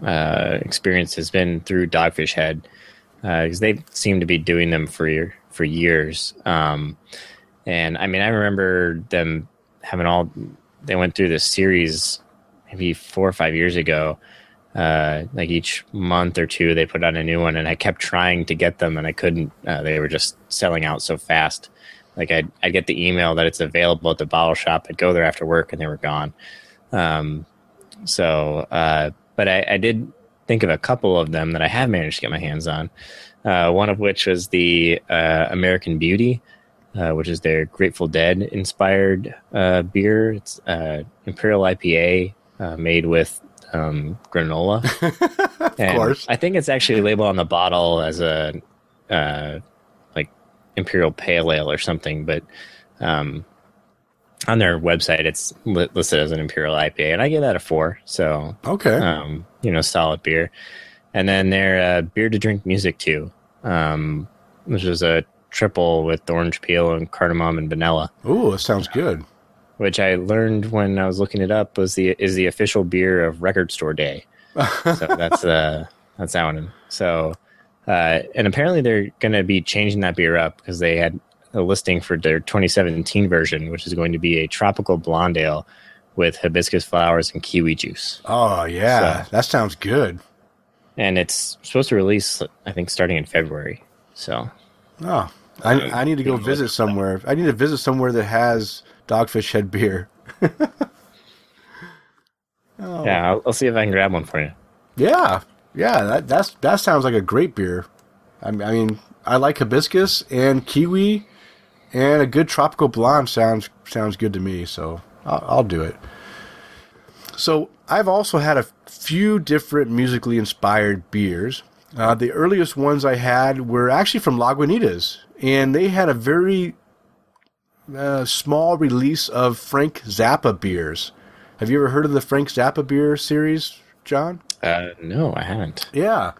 uh, experience has been through Dogfish Head because they seem to be doing them for for years. Um, and I mean, I remember them having all. They went through this series maybe four or five years ago. Uh, like each month or two, they put out a new one, and I kept trying to get them, and I couldn't. Uh, they were just selling out so fast. Like I'd, I'd get the email that it's available at the bottle shop. I'd go there after work, and they were gone. Um, so, uh, but I, I did think of a couple of them that I have managed to get my hands on. Uh, one of which was the uh, American Beauty, uh, which is their Grateful Dead inspired uh, beer. It's uh, Imperial IPA uh, made with um, granola. *laughs* of course. I think it's actually labeled on the bottle as a uh, Imperial Pale Ale or something, but um, on their website it's li- listed as an Imperial IPA, and I give that a four. So Okay. um, you know, solid beer. And then their uh, beer to drink music too, um, which is a triple with orange peel and cardamom and vanilla, Ooh, that sounds good. which I learned when I was looking it up was the is the official beer of Record Store Day. *laughs* so that's uh that's that one. So uh, and apparently they're going to be changing that beer up because they had a listing for their 2017 version, which is going to be a tropical blonde ale with hibiscus flowers and kiwi juice. Oh, yeah. So- that sounds good. and it's supposed to release i think starting in february so Oh, I, I need to go visit somewhere. I need to visit somewhere that has Dogfish Head beer. Oh. *laughs* yeah I'll, I'll see if i can grab one for you Yeah, yeah, that that's that sounds like a great beer. I, mean- I mean, I like hibiscus and kiwi, and a good tropical blonde sounds sounds good to me. So I'll, I'll do it. So I've also had a few different musically inspired beers. Uh, the earliest ones I had were actually from Lagunitas, and they had a very uh, small release of Frank Zappa beers. Have you ever heard of the Frank Zappa beer series, John? Uh no i haven't Yeah,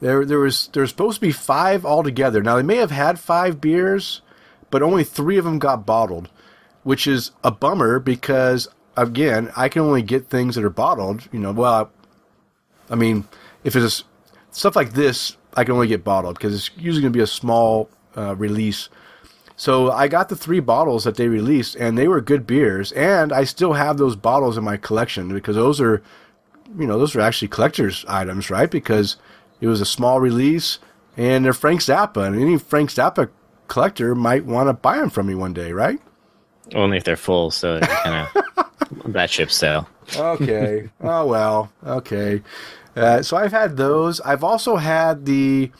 there there was there's supposed to be five altogether. Now they may have had five beers, but only three of them got bottled, which is a bummer because again I can only get things that are bottled. You know, well, I mean, if it's stuff like this, I can only get bottled because it's usually going to be a small uh, release. So I got the three bottles that they released, and they were good beers, and I still have those bottles in my collection because those are you know, those are actually collector's items, right? Because it was a small release and they're Frank Zappa, and any Frank Zappa collector might want to buy them from me one day, right? only if they're full so kind of *laughs* that ship sail Okay. *laughs* oh, well. Okay. Uh, so I've had those. I've also had the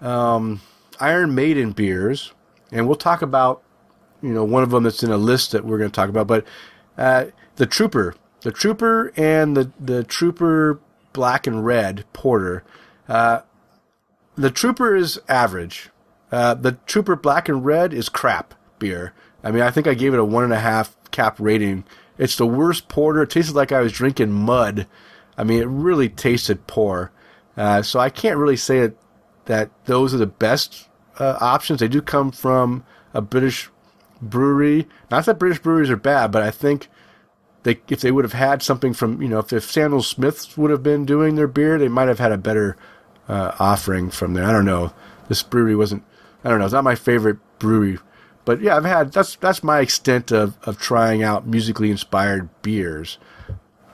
um, Iron Maiden beers, and we'll talk about, you know, one of them that's in a list that we're going to talk about. But uh, the Trooper, the Trooper, and the the Trooper Black and Red Porter. Uh, the Trooper is average. Uh, the Trooper Black and Red is crap beer. I mean, I think I gave it a one and a half cap rating. It's the worst porter. It tasted like I was drinking mud. I mean, it really tasted poor. Uh, so I can't really say that, that those are the best uh, options. They do come from a British brewery. Not that British breweries are bad, but I think they if they would have had something from you know if, if Samuel Smiths would have been doing their beer, they might have had a better uh, offering from there. I don't know. This brewery wasn't. I don't know. It's not my favorite brewery, but yeah, I've had that's that's my extent of of trying out musically inspired beers.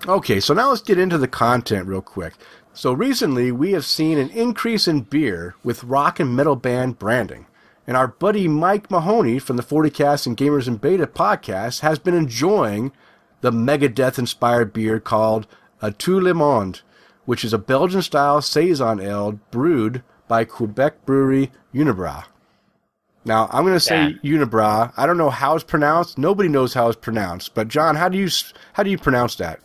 Okay, so now let's get into the content real quick. So recently, we have seen an increase in beer with rock and metal band branding. And our buddy Mike Mahoney from the 40cast and Gamers and Beta podcast has been enjoying the Megadeth inspired beer called a Tout Le Monde, which is a Belgian style Saison ale brewed by Quebec brewery Unibroue. Now, I'm going to say Yeah. Unibroue. I don't know how it's pronounced. Nobody knows how it's pronounced. But John, how do you how do you pronounce that?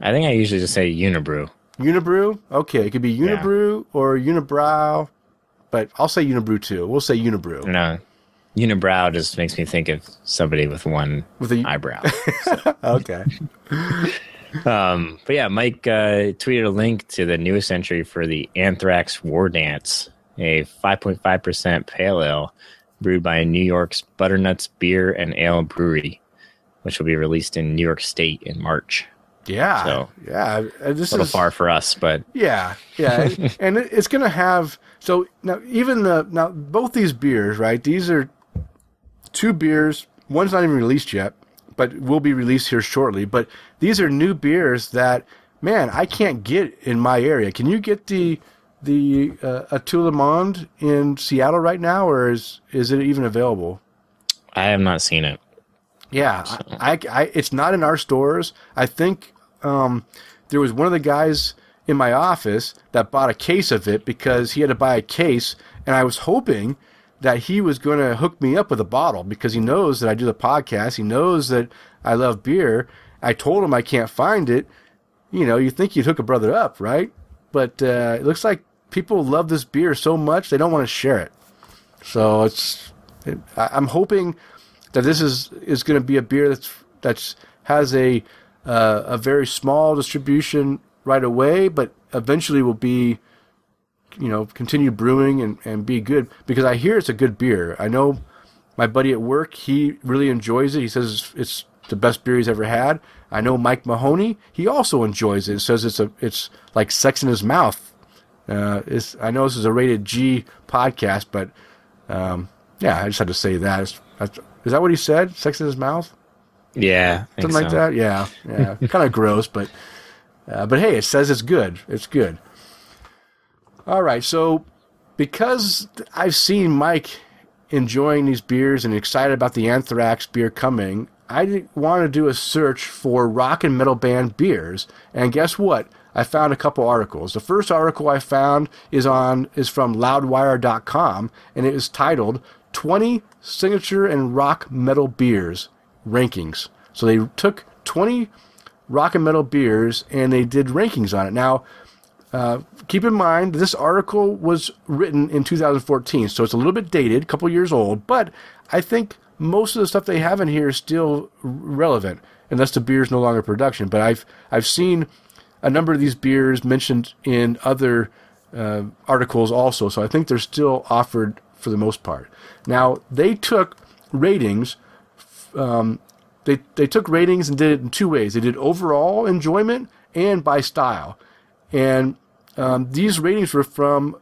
I think I usually just say Unibrew. Unibrew? Okay, it could be Yeah. Unibrew or Unibrow, but I'll say Unibrew too. We'll say Unibrew. No, Unibrow just makes me think of somebody with one With a- eyebrow. *laughs* Okay. um, but yeah, Mike uh, tweeted a link to the newest entry for the Anthrax War Dance, a 5.5% pale ale brewed by New York's Butternuts Beer and Ale Brewery, which will be released in New York State in March. Yeah. So- yeah. This A little is far for us, but Yeah, yeah, *laughs* and it- it's going to have so now even the now both these beers, right? These are two beers. One's not even released yet, but will be released here shortly. But these are new beers that man I can't get in my area. Can you get the the uh, a Tout Le Monde in Seattle right now, or is is it even available? I have not seen it. Yeah, I, I, I- it's not in our stores. I think um, there was one of the guys in my office that bought a case of it because he had to buy a case, and I was hoping that he was going to hook me up with a bottle because he knows that I do the podcast. He knows that I love beer. I told him I can't find it. You know, you think you'd hook a brother up, right? But uh, it looks like people love this beer so much they don't want to share it. So it's, it, I'm hoping that this is is going to be a beer that's that's has a uh, a very small distribution right away, but eventually will be you know continue brewing and, and be good because I hear it's a good beer. I know my buddy at work he really enjoys it. He says it's the best beer he's ever had. I know Mike Mahoney he also enjoys it. Says it's a it's like sex in his mouth. Uh, it's, I know this is a rated G podcast, but um, yeah, I just had to say that. It's, is that what he said? Sex in his mouth? Yeah, Something like that? Yeah, yeah. *laughs* kind of gross, but uh, but hey, it says it's good. It's good. All right, so because I've seen Mike enjoying these beers and excited about the Anthrax beer coming, I want to do a search for rock and metal band beers. And guess what? I found a couple articles. The first article I found is on is from loudwire.com and it is titled 20 signature and rock metal beers rankings. So they took 20 rock and metal beers and they did rankings on it. Now, uh, keep in mind this article was written in 2014, so it's a little bit dated, a couple years old, but I think most of the stuff they have in here is still relevant, unless the beer is no longer production. But I've I've seen a number of these beers mentioned in other uh, articles also, so I think they're still offered for the most part. Now they took ratings. Um, they they took ratings and did it in two ways. They did overall enjoyment and by style, and um, these ratings were from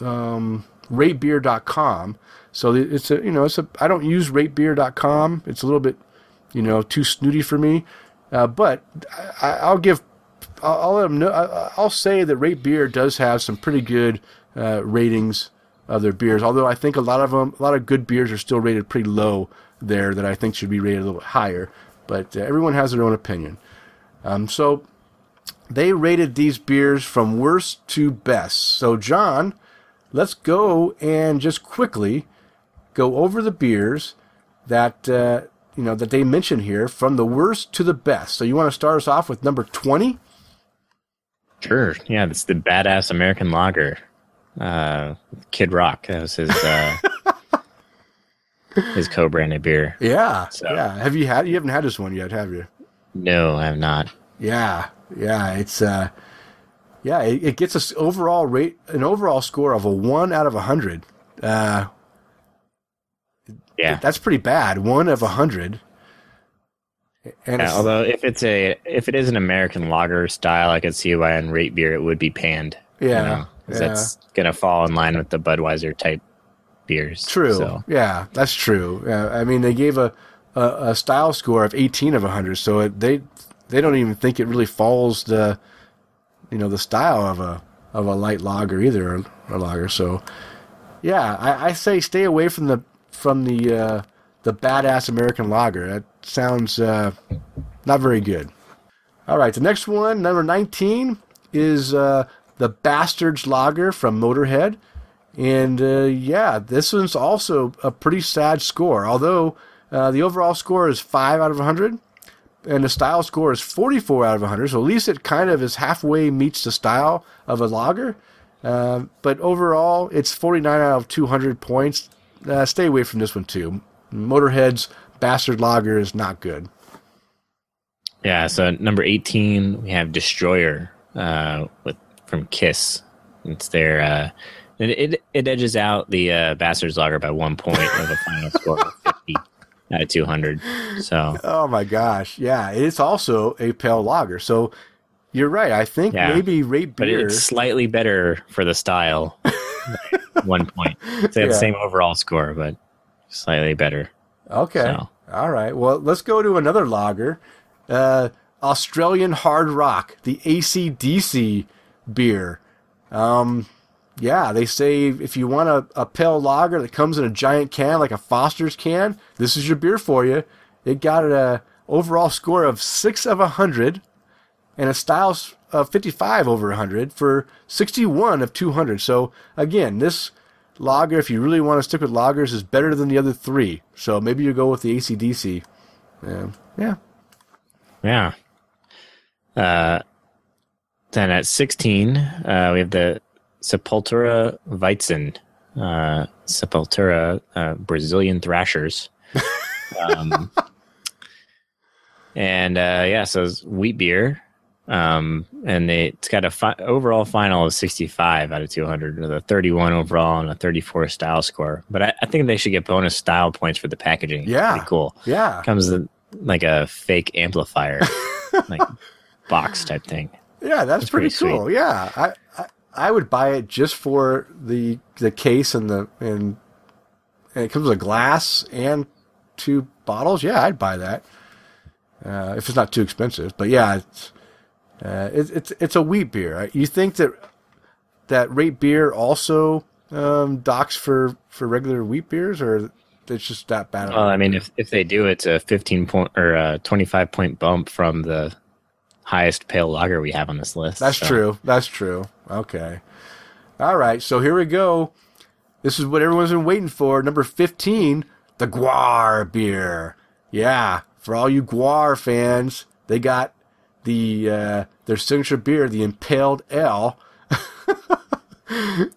um, ratebeer.com. So it's a you know it's a I don't use ratebeer.com. It's a little bit you know too snooty for me, uh, but I, I'll give I'll, I'll let them know. I, I'll say that Rate Beer does have some pretty good uh, ratings of their beers. Although I think a lot of them, a lot of good beers are still rated pretty low there. That I think should be rated a little bit higher. But uh, everyone has their own opinion. Um, so they rated these beers from worst to best. So John, let's go and just quickly go over the beers that uh, you know that they mention here from the worst to the best. So you want to start us off with number twenty? Sure. Yeah, it's the badass American lager. Uh, Kid Rock. That was his uh, *laughs* his co-branded beer. Yeah, So- yeah. Have you had? You haven't had this one yet, have you? No, I have not. Yeah, yeah. It's uh, yeah. It, it gets us overall rate an overall score of a one out of a hundred. Uh, Yeah, that's pretty bad. One of a hundred. And Yeah, although if it's a if it is an American lager style, I could see why in rate beer it would be panned. you Yeah, yeah. that's gonna fall in line with the Budweiser type beers. True. So, Yeah, that's true. Yeah, I mean, they gave a, a, a style score of 18 of 100, so it, they they don't even think it really falls the you know the style of a of a light lager either, or a lager. So yeah, I, I say stay away from the from the uh, the badass American lager. That sounds uh, not very good. All right, the next one, number 19, is uh, the Bastards Lager from Motorhead. And uh, yeah, this one's also a pretty sad score. Although uh, the overall score is 5 out of 100, and the style score is 44 out of 100, so at least it kind of is halfway meets the style of a lager. Uh, but overall, it's 49 out of 200 points. Uh, stay away from this one too. Motorhead's Bastard Lager is not good. yeah. So number eighteen, we have Destroyer uh, with from Kiss. It's their uh, it, it it edges out the uh, Bastards Lager by one point of a final score *laughs* of fifty out of two hundred. So Oh my gosh, yeah, it's also a pale lager. So you're right. I think Yeah. maybe rate but beer. it's slightly better for the style. *laughs* one point. They have Yeah. the same overall score, but slightly better. Okay. So. All right. Well, let's go to another lager. Uh, Australian Hard Rock, the ACDC beer. Um, yeah, they say if you want a, a pale lager that comes in a giant can, like a Foster's can, this is your beer for you. It got a overall score of six of a hundred, and a style of 55 over 100 for 61 of 200. So again, this lager, if you really want to stick with lagers, is better than the other three. So maybe you go with the ACDC. Yeah. Yeah. Yeah. Uh, then at 16, uh, we have the Sepultura Weizen, uh, Sepultura uh, Brazilian Thrashers. *laughs* um, and uh, yeah, so it's wheat beer. Um, and they, it's got a fi- overall final of 65 out of 200, with a 31 overall and a 34 style score. But I, I think they should get bonus style points for the packaging. Yeah. pretty cool Yeah. comes in like a fake amplifier, *laughs* like box type thing. Yeah, that's, That's pretty, pretty cool. Yeah. I, I I would buy it just for the the case and the and and it comes with a glass and two bottles. Yeah, I'd buy that. Uh, if it's not too expensive. But yeah, it's uh, it, it's it's a wheat beer. You think that that rate beer also um, docks for for regular wheat beers, or it's just that bad? Well, I mean, if if they do, it's a 15 point or a 25 point bump from the highest pale lager we have on this list. That's so- true. That's true. Okay. All right. So here we go. This is what everyone's been waiting for. Number 15, the GWAR beer. Yeah. For all you GWAR fans, they got the uh, their signature beer, the Impaled Ale. *laughs*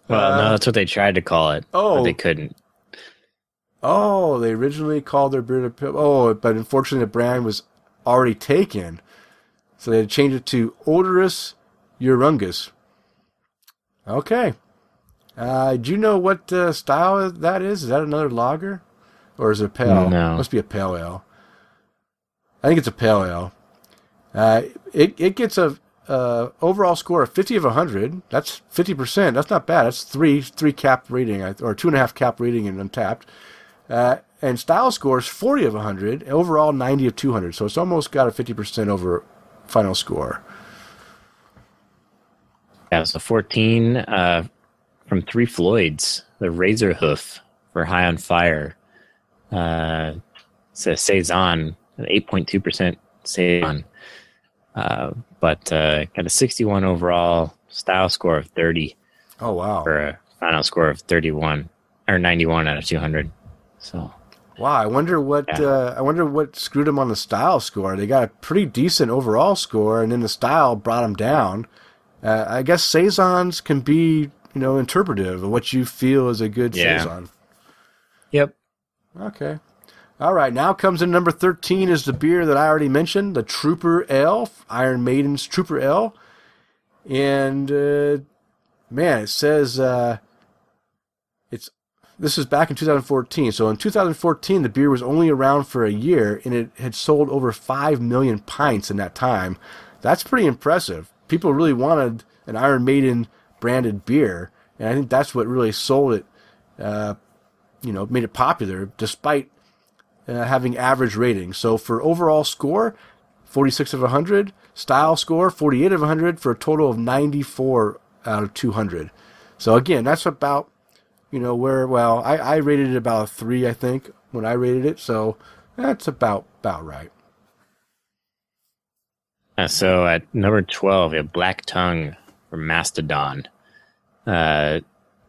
Well, no, that's what they tried to call it. oh. but they couldn't. Oh, they originally called their beer the. Oh, but unfortunately the brand was already taken. So they had to change it to Oderus Urungus. Okay. Uh, do you know what uh, style that is? Is that another lager? Or is it a pale? No. Must be a pale ale. I think it's a pale ale. Uh, it, it gets a uh, overall score of 50 of 100. That's 50%. That's not bad. That's three three cap rating, I- or two and a half cap rating in Untappd. Uh, and style scores 40 of 100, overall 90 of 200. So it's almost got a 50% over final score. Yeah, so 14 uh, from Three Floyds, the Razor Hoof for High on Fire. Uh, it's a Saison, an 8.2% Saison. Uh, but uh, got a 61 overall style score of 30 Oh, wow. for a final score of 31 or 91 out of 200. So Wow, I wonder what Yeah. uh, I wonder what screwed him on the style score. They got a pretty decent overall score, and then the style brought him down. Uh, I guess saisons can be, you know, interpretive of what you feel is a good Yeah. saison. yep. Okay. All right, now comes in number 13 is the beer that I already mentioned, the Trooper Ale, Iron Maiden's Trooper Ale. And uh, man, it says uh, it's this is back in 2014. So in 2014, the beer was only around for a year, and it had sold over five million pints in that time. That's pretty impressive. People really wanted an Iron Maiden branded beer, and I think that's what really sold it. Uh, you know, made it popular despite uh, having average ratings. So for overall score, 46 of 100. Style score, 48 of 100 for a total of 94 out of 200. So again, that's about, you know, where, well, I, I rated it about a 3, I think, when I rated it. So that's about, about right. Uh, so at number 12, we have Black Tongue from Mastodon. Uh,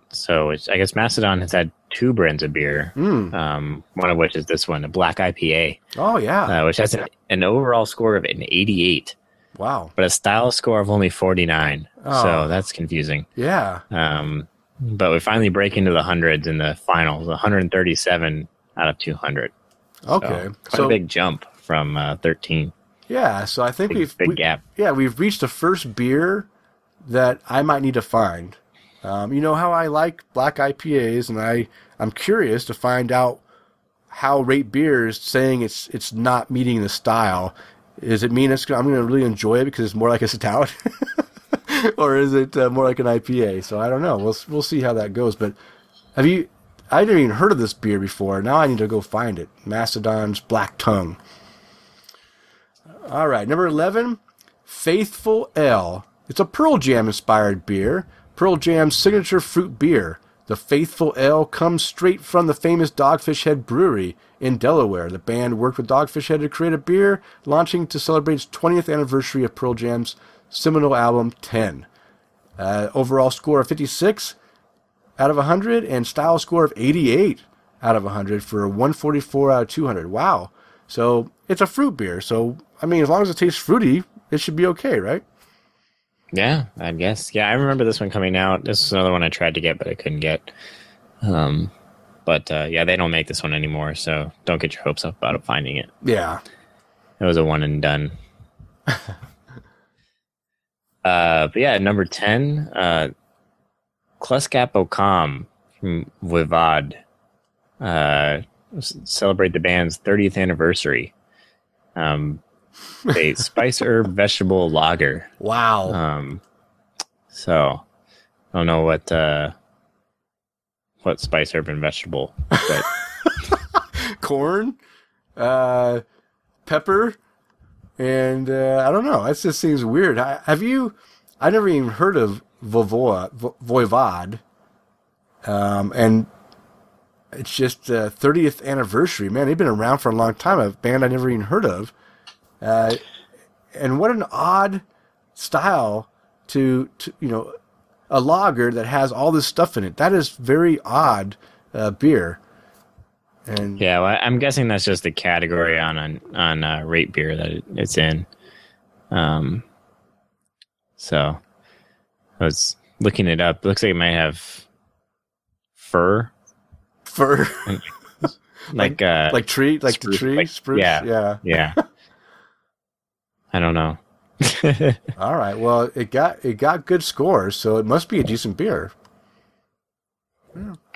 so I guess Mastodon has had two brands of beer, Mm. um, one of which is this one, a black IPA, Oh, yeah. uh, which has an, an overall score of an 88, wow. but a style score of only 49. Oh. So that's confusing. Yeah. Um, but we finally break into the hundreds in the finals, 137 out of 200. Okay. So, quite So, a big jump from uh, 13. Yeah. So I think Big, we've, big we- gap. yeah, we've reached the first beer that I might need to find. Um, you know how I like black IPAs, and I I'm curious to find out how Rate Beer is saying it's it's not meeting the style. Does it mean it's I'm going to really enjoy it because it's more like a stout, *laughs* or is it uh, more like an IPA? So I don't know. We'll we'll see how that goes. But have you? I didn't even heard of this beer before. Now I need to go find it. Mastodon's Black Tongue. All right, number eleven. Faithful Ale. It's a Pearl Jam inspired beer. Pearl Jam's signature fruit beer. The Faithful Ale comes straight from the famous Dogfish Head Brewery in Delaware. The band worked with Dogfish Head to create a beer, launching to celebrate its 20th anniversary of Pearl Jam's seminal album 10. Uh, overall score of 56 out of 100 and style score of 88 out of 100 for a 144 out of 200. Wow. So it's a fruit beer. So, I mean, as long as it tastes fruity, it should be okay, right? Yeah, I guess. Yeah, I remember this one coming out. This is another one I tried to get, but I couldn't get. Um, but uh, yeah, they don't make this one anymore, so don't get your hopes up about finding it. Yeah. It was a one and done. *laughs* uh, but yeah, number 10, uh, Kluskap O'Kom from Voivod, uh, celebrate the band's 30th anniversary. Um, a spice herb *laughs* vegetable lager. Wow. Um, so I don't know what uh, what spice herb and vegetable, but *laughs* Corn, uh, pepper, and uh, I don't know. It just seems weird. I, have you? I never even heard of Voivod, Vo- Voivod. Um, and it's just uh, 30th anniversary. Man, they've been around for a long time. A band I never even heard of. Uh, and what an odd style to, to you know a lager that has all this stuff in it. That is very odd uh, beer. And yeah, well, I'm guessing that's just the category on on, on uh, rate beer that it, it's in. Um, so I was looking it up. It looks like it might have fir, fir, *laughs* like uh, like tree, like the tree, like- spruce. yeah. yeah. yeah. I don't know. *laughs* All right. Well, it got it got good scores, so it must be a decent beer.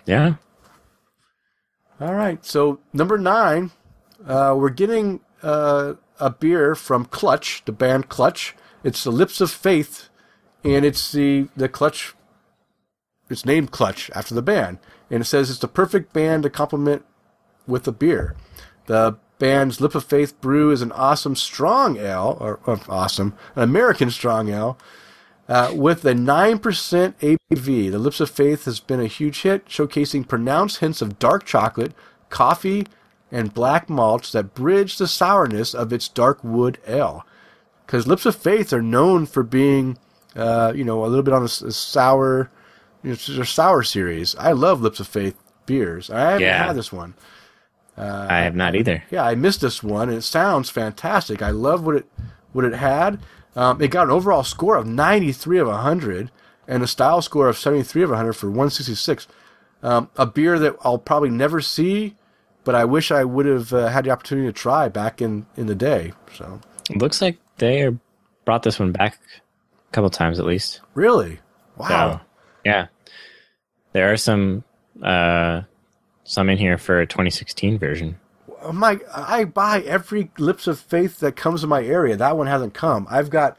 yeah. All right. So number nine, uh, we're getting uh, a beer from Clutch, the band Clutch. It's the Lips of Faith, and it's the the Clutch. It's named Clutch after the band, and it says it's the perfect band to complement with a beer. The band's Lip of Faith brew is an awesome strong ale, or, or awesome, an American strong ale, uh, with a 9% ABV. The Lips of Faith has been a huge hit, showcasing pronounced hints of dark chocolate, coffee, and black malts that bridge the sourness of its dark wood ale. Because Lips of Faith are known for being, uh, you know, a little bit on the sour, it's their sour series. I love Lips of Faith beers. I haven't Yeah. had this one. I have not either. Yeah, I missed this one, and it sounds fantastic. I love what it what it had. Um, it got an overall score of 93 of 100 and a style score of 73 of 100 for 166. Um, a beer that I'll probably never see, but I wish I would have uh, had the opportunity to try back in, in the day. So, It looks like they brought this one back a couple times at least. really? Wow. So, yeah. There are some uh, some in here for a 2016 version. Oh my, I buy every Lips of Faith that comes in my area. That one hasn't come. I've got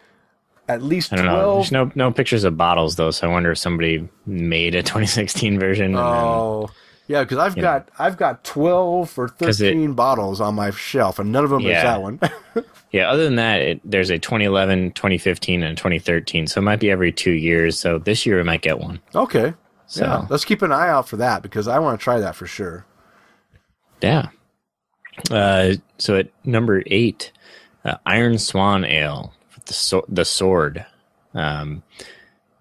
at least I don't know. There's no no pictures of bottles though, so I wonder if somebody made a 2016 version. and then- Oh, yeah, because I've got I've got twelve or 'Cause it- thirteen bottles on my shelf, and none of them is that one. *laughs* yeah. Other than that, it, there's a 2011, 2015, and 2013. So it might be every two years. So this year we might get one. okay, So yeah, let's keep an eye out for that because I want to try that for sure. Yeah. Uh, so at number eight, uh, Iron Swan Ale, the so- the sword. Um,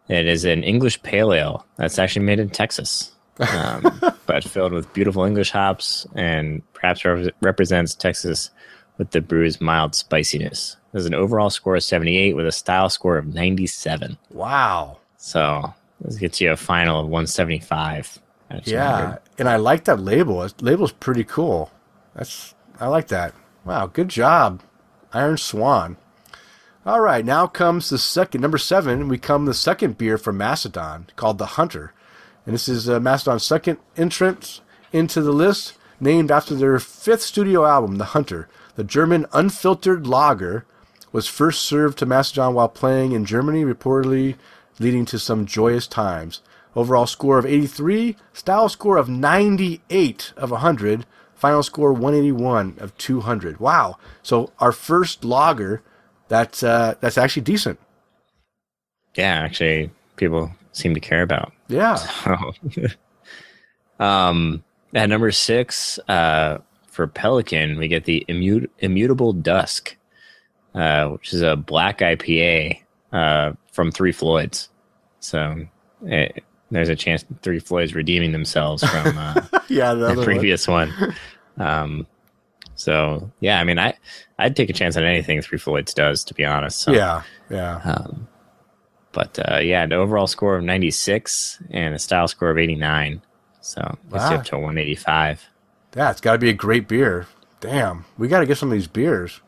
it is an English pale ale that's actually made in Texas, um, *laughs* but filled with beautiful English hops and perhaps re- represents Texas with the brew's mild spiciness. There's an overall score of 78 with a style score of 97. Wow. So this gets you a final of 175. out of 200. Yeah, and I like that label. It label's pretty cool. That's I like that. Wow, good job, Iron Swan. All right, now comes the second number seven. We come the second beer from Mastodon called the Hunter, and this is uh, Mastodon's second entrance into the list, named after their fifth studio album, The Hunter. The German unfiltered lager was first served to Macedon while playing in Germany, reportedly leading to some joyous times. Overall score of 83, style score of 98 of 100, final score 181 of 200. Wow. So our first lager that's uh, that's actually decent. yeah, actually, people seem to care about. Yeah. *laughs* um, at number six, uh, for Pelican, we get the Immu- Immutable Dusk, uh, which is a black IPA uh, from Three Floyds. So it, there's a chance Three Floyds redeeming themselves from uh, *laughs* yeah, the the other one. previous one. Um, so yeah, I mean, I I'd take a chance on anything Three Floyds does, to be honest. So. Yeah, yeah. Um, but uh, yeah, an overall score of 96 and a style score of 89. So Wow. you up to 185. Yeah, it's got to be a great beer. Damn, we got to get some of these beers.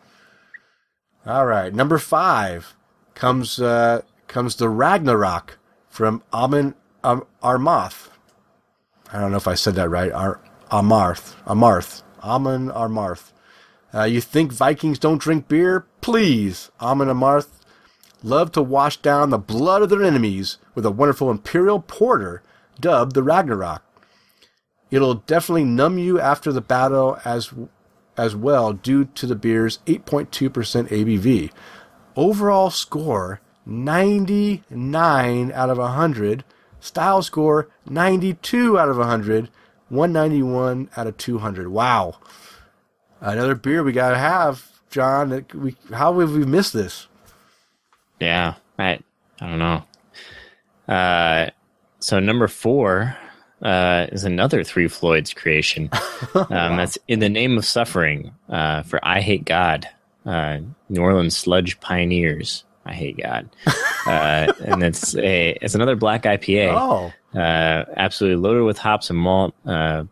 All right, number five comes uh, comes the Ragnarok from Amon um, Armath. I don't know if I said that right. Ar- Amarth, Amarth, Amon Armarth. Uh, you think Vikings don't drink beer? Please, Amon Amarth love to wash down the blood of their enemies with a wonderful imperial porter dubbed the Ragnarok. It'll definitely numb you after the battle as as well due to the beer's 8.2% ABV. Overall score 99 out of 100. Style score 92 out of 100. 191 out of 200. Wow. Another beer we got to have, John. We, how have we missed this? Yeah, I I don't know. Uh, so number four uh, is another Three Floyds creation. *laughs* Um, That's in the name of suffering uh, for Eyehategod. Uh, New Orleans Sludge Pioneers. Eyehategod, *laughs* uh, and it's a it's another black IPA. Oh, uh, absolutely loaded with hops and malt, uh,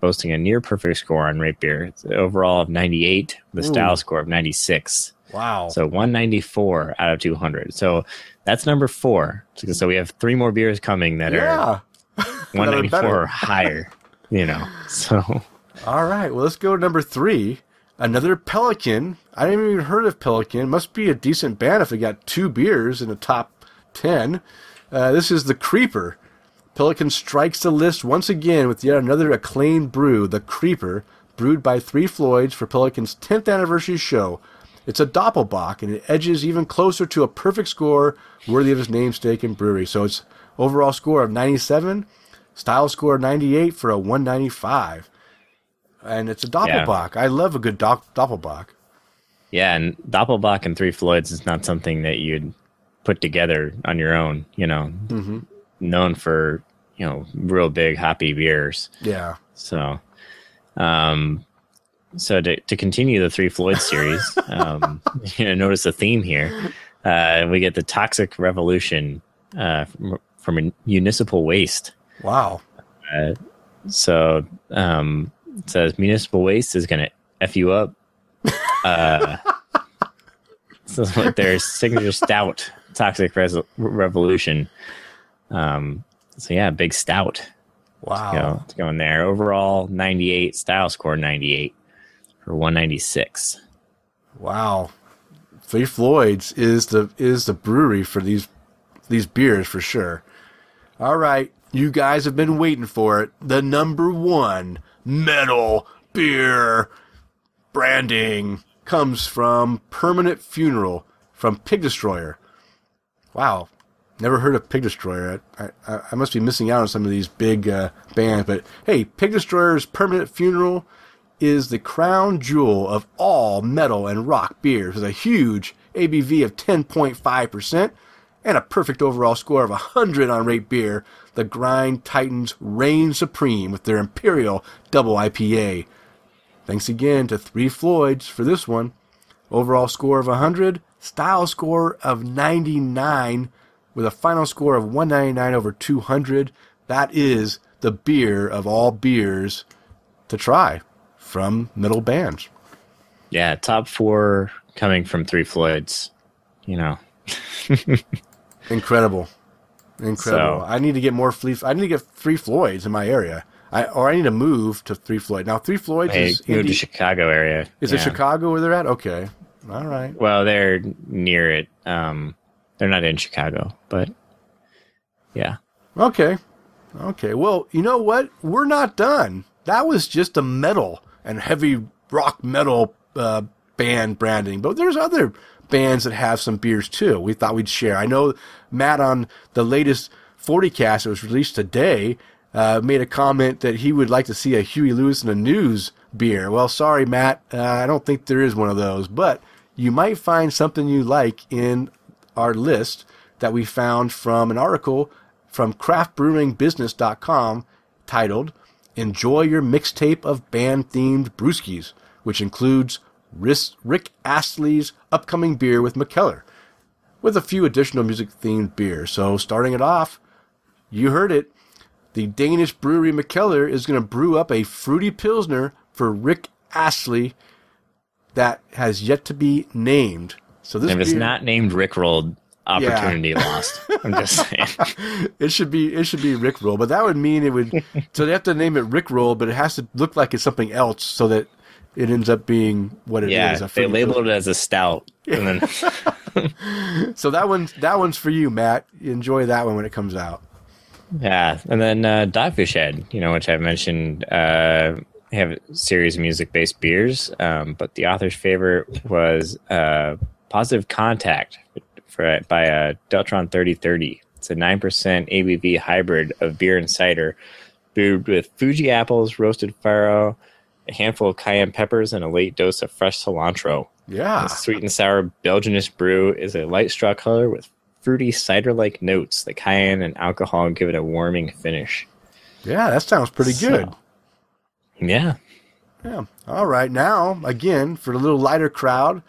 boasting a near perfect score on rate beer. It's overall of 98, with a style score of 96. Wow. So 194 out of 200. So that's number four. So, we have three more beers coming that yeah. *laughs* are 194 better. or higher, you know. So All right, well, let's go to number three. Another Pelican. I didn't even heard of Pelican. Must be a decent band if they got two beers in the top ten. Uh, this is the Creeper. Pelican strikes the list once again with yet another acclaimed brew, the Creeper, brewed by Three Floyds for Pelican's 10th anniversary show. It's a Doppelbock, and it edges even closer to a perfect score worthy of its namesake and brewery. So it's overall score of 97, style score of 98 for a 195 and it's a Doppelbock. I love a good dopp- Doppelbock. yeah, and Doppelbock and Three Floyds is not something that you'd put together on your own, you know. Mm-hmm. Known for, you know, real big hoppy beers. Yeah. So, um, so to, to continue the Three Floyd series, *laughs* um, you know, notice the theme here. Uh, we get the Toxic Revolution uh, from, from municipal waste. Wow. So, um, it says municipal waste is going to f you up. Uh, so it's *laughs* like their signature stout, Toxic Res- Revolution. Um, so yeah, big stout. Wow. You know, to go in there. Overall, 98. Style score 98 for 196. Wow. Three Floyds is the is the brewery for these these beers for sure. All right, you guys have been waiting for it. The number one metal beer branding comes from Permanent Funeral from Pig Destroyer. Wow, never heard of Pig Destroyer. I, I, I must be missing out on some of these big uh, bands, but hey, Pig Destroyer's Permanent Funeral is the crown jewel of all metal and rock beers with a huge ABV of 10.5% and a perfect overall score of 100 on Rate Beer. The Grind Titans reign supreme with their Imperial Double IPA. Thanks again to Three Floyds for this one. Overall score of 100, style score of 99, with a final score of 199 over 200. That is the beer of all beers to try from middle bands. Yeah, top four coming from Three Floyds. You know, *laughs* Incredible, incredible. So- I need to get more Three. I need to get Three Floyds in my area. I or I need to move to Three Floyd. Now Three Floyds hey, is indie- to Chicago area. is it Chicago where they're at? Okay, all right. Well, they're near it. Um, they're not in Chicago, but yeah. Okay. Okay. Well, you know what? We're not done. That was just a metal and heavy rock metal uh, band branding, but there's other bands that have some beers too. We thought we'd share. I know Matt on the latest 40 cast that was released today uh, made a comment that he would like to see a Huey Lewis and a News beer. Well, sorry, Matt. Uh, I don't think there is one of those, but you might find something you like in our list that we found from an article from craftbrewingbusiness.com titled Enjoy Your Mixtape of Band Themed Brewskis, which includes Rick Astley's upcoming beer with Mikkeller, with a few additional music themed beers. So, starting it off, you heard it. The Danish brewery Mikkeller is going to brew up a fruity Pilsner for Rick Astley that has yet to be named. So this If it's beer- not named Rickrolled, opportunity lost. I'm just *laughs* saying. It should be it should be Rick Roll, but that would mean it would. so they have to name it Rick Roll, but it has to look like it's something else, so that it ends up being what it is. Yeah, they labeled it as a stout, and then *laughs* So that one's that one's for you, Matt. Enjoy that one when it comes out. yeah, and then uh, Dogfish Head, you know, which I've mentioned. Uh, have a series of music-based beers, um, but the author's favorite was uh, Positive Contact for by a Deltron 3030. It's a nine percent ABV hybrid of beer and cider, brewed with Fuji apples, roasted farro, a handful of cayenne peppers, and a late dose of fresh cilantro. Yeah, The sweet and sour Belgianist brew is a light straw color with fruity cider-like notes. The cayenne and alcohol give it a warming finish. yeah, that sounds pretty So- good. Yeah, Yeah. All right. Now, again, for a little lighter crowd,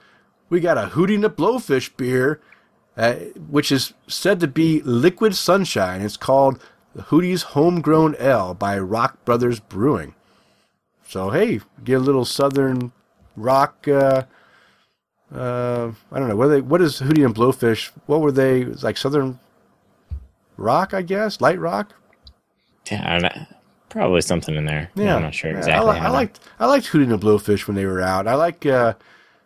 we got a Hootie and the Blowfish beer, uh, which is said to be liquid sunshine. It's called the Hootie's Homegrown Ale by Rock Brothers Brewing. So, hey, get a little southern rock. Uh, uh, I don't know. What, they, what is Hootie and Blowfish? What were they? It's like southern rock, I guess? Light rock? yeah, I don't know. probably something in there. Yeah, I'm not sure Yeah, exactly. I, li- how I liked I liked Hootie and the Blowfish when they were out. I like uh,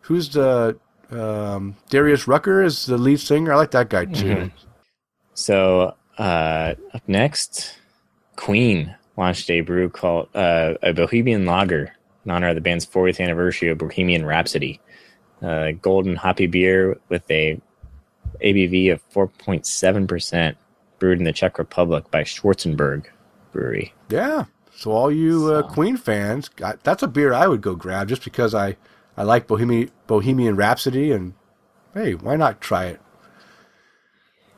who's the um, Darius Rucker is the lead singer. I like that guy too. Mhm. So uh, up next, Queen launched a brew called uh, a Bohemian Lager in honor of the band's 40th anniversary of Bohemian Rhapsody. Uh, golden hoppy beer with a ABV of 4.7 percent, brewed in the Czech Republic by Schwarzenberg Brewery. Yeah. So all you uh, Queen fans, that's a beer I would go grab just because I I like Bohemian Bohemian Rhapsody and hey, why not try it?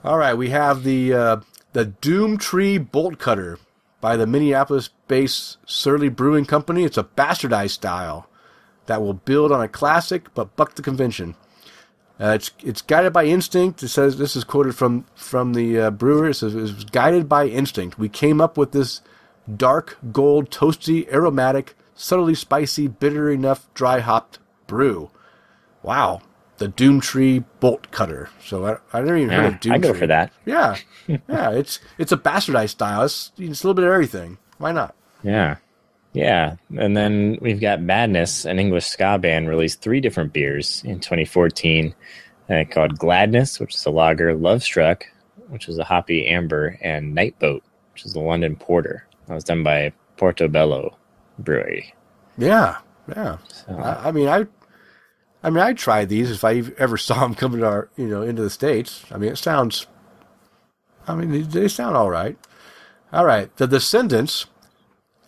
All right, we have the uh, the Doom Tree Bolt Cutter by the Minneapolis-based Surly Brewing Company. It's a bastardized style that will build on a classic but buck the convention. Uh, it's it's guided by instinct. It says this is quoted from from the uh, brewer. It says it was guided by instinct. We came up with this dark gold, toasty, aromatic, subtly spicy, bitter enough, dry hopped brew. Wow, the Doomtree Bolt Cutter. So I, I never even heard Yeah, of Doomtree. I go for that. Yeah, *laughs* yeah. It's it's a bastardized style. It's, it's a little bit of everything. Why not? Yeah. Yeah. And then we've got Madness, an English ska band, released three different beers in 2014 uh, called Gladness, which is a lager, Love Struck, which is a hoppy amber, and Night Boat, which is a London Porter. That was done by Portobello Brewery. Yeah, yeah. So, I, I mean, I, I mean, I tried these if I ever *laughs* saw them coming to our, you know, into the states. I mean, it sounds. I mean, they, they sound all right. All right, the Descendents.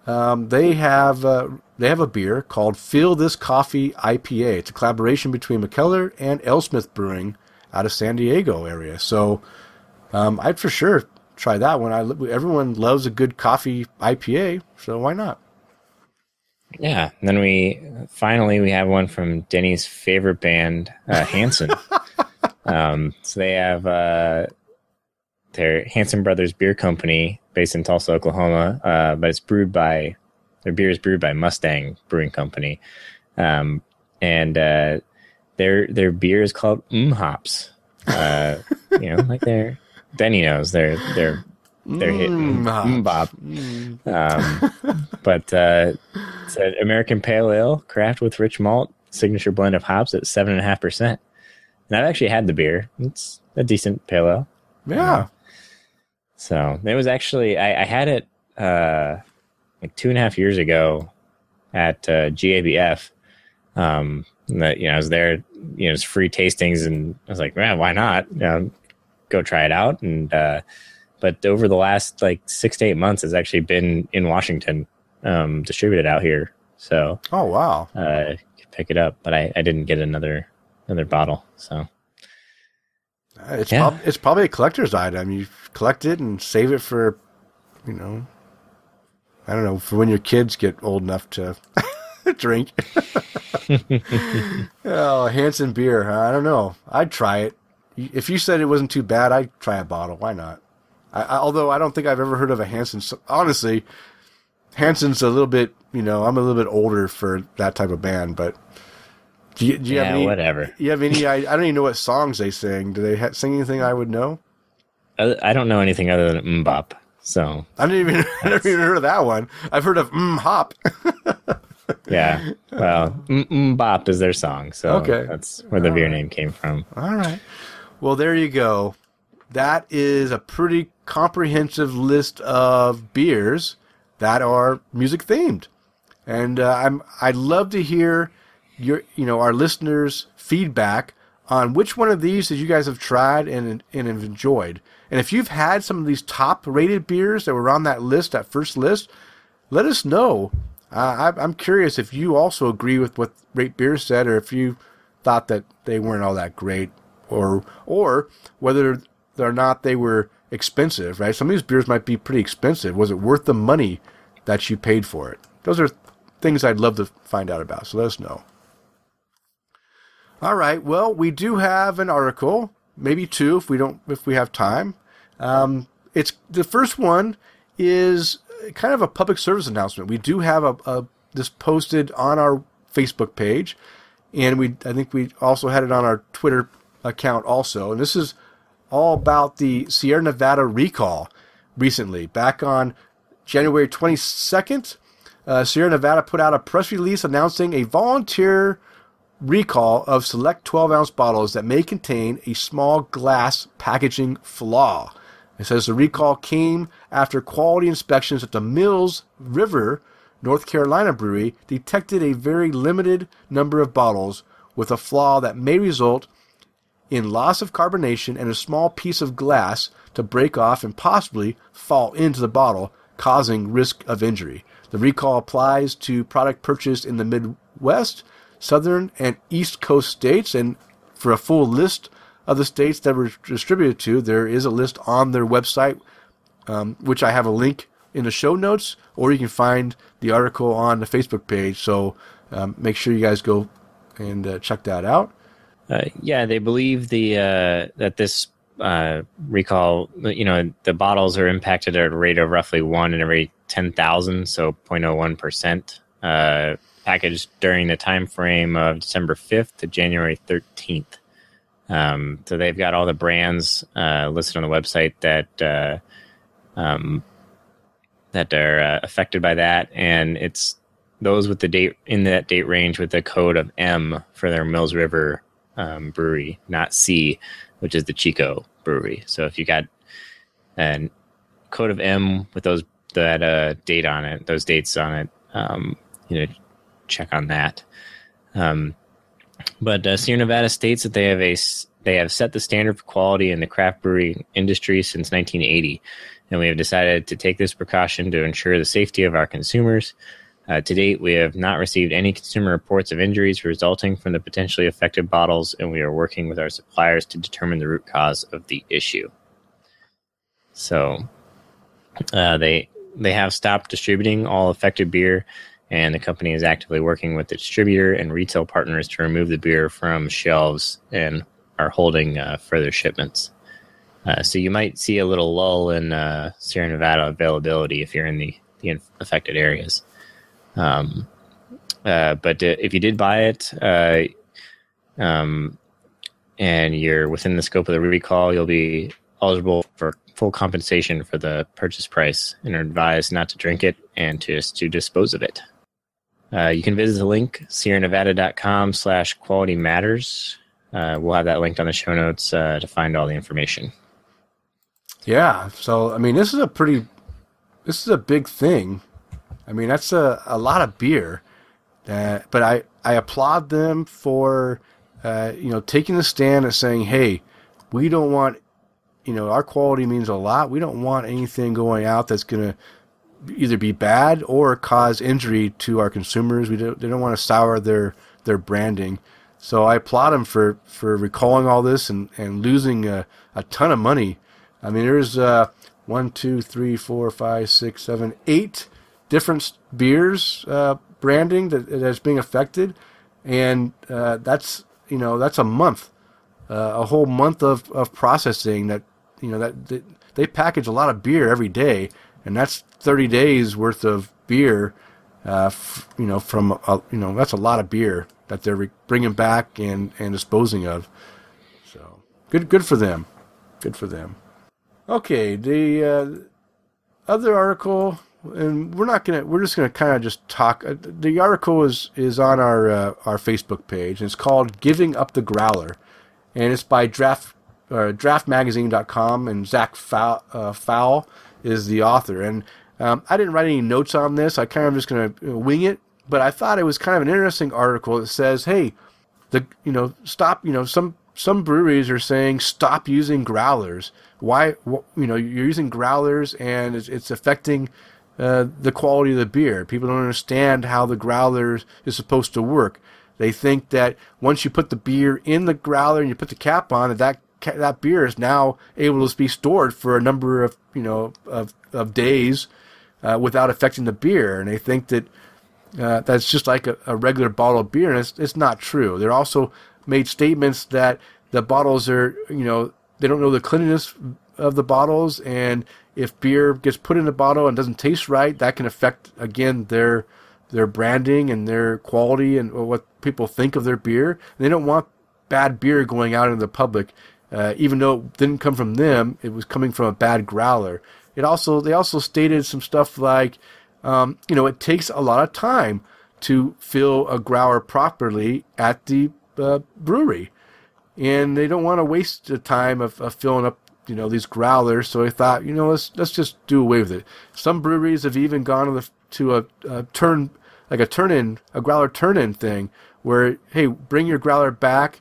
Um, they have uh, they have a beer called Feel This Coffee IPA. It's a collaboration between Mikkeller and AleSmith Brewing out of San Diego area. So um, I'd for sure try that one. I everyone loves a good coffee IPA, so why not? Yeah. And then we finally we have one from Denny's favorite band, uh, Hanson. *laughs* um, so they have uh, their Hanson Brothers Beer Company based in Tulsa, Oklahoma, uh, but it's brewed by their beer is brewed by Mustang Brewing Company, um, and uh, their their beer is called Mm Hops. Uh, you know, like their Denny knows their their their hit Mm, Mm Bop. Um, but uh, it's an American Pale Ale, craft with rich malt, signature blend of hops at seven and a half percent. And I've actually had the beer. It's a decent pale ale. Yeah. So it was actually I, I had it uh, like two and a half years ago at uh, GABF. Um, that you know I was there, you know, it's free tastings, and I was like, man, why not? You know, go try it out. And uh, but over the last like six to eight months, it's actually been in Washington, um, distributed out here. So Oh wow. uh, could pick it up, but I, I didn't get another another bottle. So It's Yeah. prob- it's probably a collector's item. You collect it and save it for, you know, I don't know, for when your kids get old enough to *laughs* drink. *laughs* oh, Hanson beer. I don't know. I'd try it. If you said it wasn't too bad, I'd try a bottle. Why not? I, I, although I don't think I've ever heard of a Hanson. Honestly, Hanson's a little bit, you know, I'm a little bit older for that type of band, but do you, do you yeah, have any, whatever. you have any? I, I don't even know what songs they sing. Do they ha- sing anything I would know? I, I don't know anything other than Mbop. So I didn't even. *laughs* I never even heard of that one. I've heard of mm, hop. *laughs* yeah, well, Mbop is their song. So Okay. that's where the beer name came from. All right. Well, there you go. That is a pretty comprehensive list of beers that are music themed, and uh, I'm I'd love to hear your you know our listeners' feedback on which one of these that you guys have tried and and have enjoyed. And if you've had some of these top rated beers that were on that list, that first list, let us know. Uh, I, I'm curious if you also agree with what Rate Beer said, or if you thought that they weren't all that great, or or whether or not they were expensive. Right? Some of these beers might be pretty expensive. Was it worth the money that you paid for it? Those are things I'd love to find out about. So let us know. All right. Well, we do have an article, maybe two if we don't if we have time. Um, it's the first one is kind of a public service announcement. We do have a, a this posted on our Facebook page, and we I think we also had it on our Twitter account also. And this is all about the Sierra Nevada recall recently. Back on January 22nd, uh, Sierra Nevada put out a press release announcing a volunteer recall of select 12 ounce bottles that may contain a small glass packaging flaw. It says the recall came after quality inspections at the Mills River, North Carolina brewery detected a very limited number of bottles with a flaw that may result in loss of carbonation and a small piece of glass to break off and possibly fall into the bottle, causing risk of injury. The recall applies to product purchased in the Midwest, Southern, and East Coast states. And for a full list of the states that were distributed to, there is a list on their website, um, which I have a link in the show notes, or you can find the article on the Facebook page. So um, make sure you guys go and uh, check that out. Uh, yeah, they believe the uh, that this uh, recall, you know, the bottles are impacted at a rate of roughly one in every ten thousand, so 0.01 percent, uh, packaged during the time frame of December fifth to January thirteenth. Um, so they've got all the brands uh, listed on the website that um, that are affected by that, and it's those with the date in that date range with the code of M for their Mills River um, brewery, not C, which is the Chico brewery. So if you got a code of M with those that uh, date on it, those dates on it, um, you know, check on that. Um, but uh, Sierra Nevada states that they have a they have set the standard for quality in the craft brewing industry since 1980, and we have decided to take this precaution to ensure the safety of our consumers. Uh, to date, we have not received any consumer reports of injuries resulting from the potentially affected bottles, and we are working with our suppliers to determine the root cause of the issue. So, uh, they they have stopped distributing all affected beer, and the company is actively working with the distributor and retail partners to remove the beer from shelves and are holding uh, further shipments. Uh, so you might see a little lull in uh, Sierra Nevada availability if you're in the, the affected areas. Um, uh, but if you did buy it, uh, um, and you're within the scope of the recall, you'll be eligible for full compensation for the purchase price and are advised not to drink it and to, to dispose of it. Uh, you can visit the link, sierranevada.com slash quality matters. Uh, we'll have that linked on the show notes uh, to find all the information. Yeah. So, I mean, this is a pretty, this is a big thing. I mean, that's a, a lot of beer. But I, I applaud them for, uh, you know, taking the stand and saying, hey, we don't want, you know, our quality means a lot. We don't want anything going out that's going to either be bad or cause injury to our consumers. We don't, they don't want to sour their, their branding. So I applaud them for, for recalling all this and, and losing a, a ton of money. I mean, there's uh, one, two, three, four, five, six, seven, eight different beers uh, branding that that's being affected, and uh, that's you know that's a month, uh, a whole month of, of processing that you know that, that they package a lot of beer every day, and that's 30 days worth of beer. Uh, f- you know, from a, you know that's a lot of beer that they're re- bringing back and, and disposing of. So good, good for them. Good for them. Okay, the uh, other article, and we're not gonna, we're just gonna kind of just talk. Uh, the article is is on our uh, our Facebook page, and it's called "Giving Up the Growler," and it's by Draft uh, DraftMagazine.com, and Zach Fowle, uh, Fowle is the author. And um, I didn't write any notes on this. I kind of just gonna wing it, but I thought it was kind of an interesting article that says, "Hey, the you know stop you know some." Some breweries are saying stop using growlers. Why, you know, you're using growlers and it's, it's affecting uh, the quality of the beer. People don't understand how the growler is supposed to work. They think that once you put the beer in the growler and you put the cap on, that that, that beer is now able to be stored for a number of you know of of days uh, without affecting the beer. And they think that uh, that's just like a, a, regular bottle of beer, and it's it's not true. They're also made statements that the bottles are you know they don't know the cleanliness of the bottles and if beer gets put in a bottle and doesn't taste right, that can affect again their their branding and their quality and what people think of their beer. They don't want bad beer going out into the public, uh, even though it didn't come from them. It was coming from a bad growler. It also they also stated some stuff like, um, you know, it takes a lot of time to fill a growler properly at the uh, brewery, and they don't want to waste the time of, of filling up you know these growlers. So I thought, you know, let's let's just do away with it. Some breweries have even gone to, the, to a, a, turn like a turn in a growler turn in thing where hey, bring your growler back,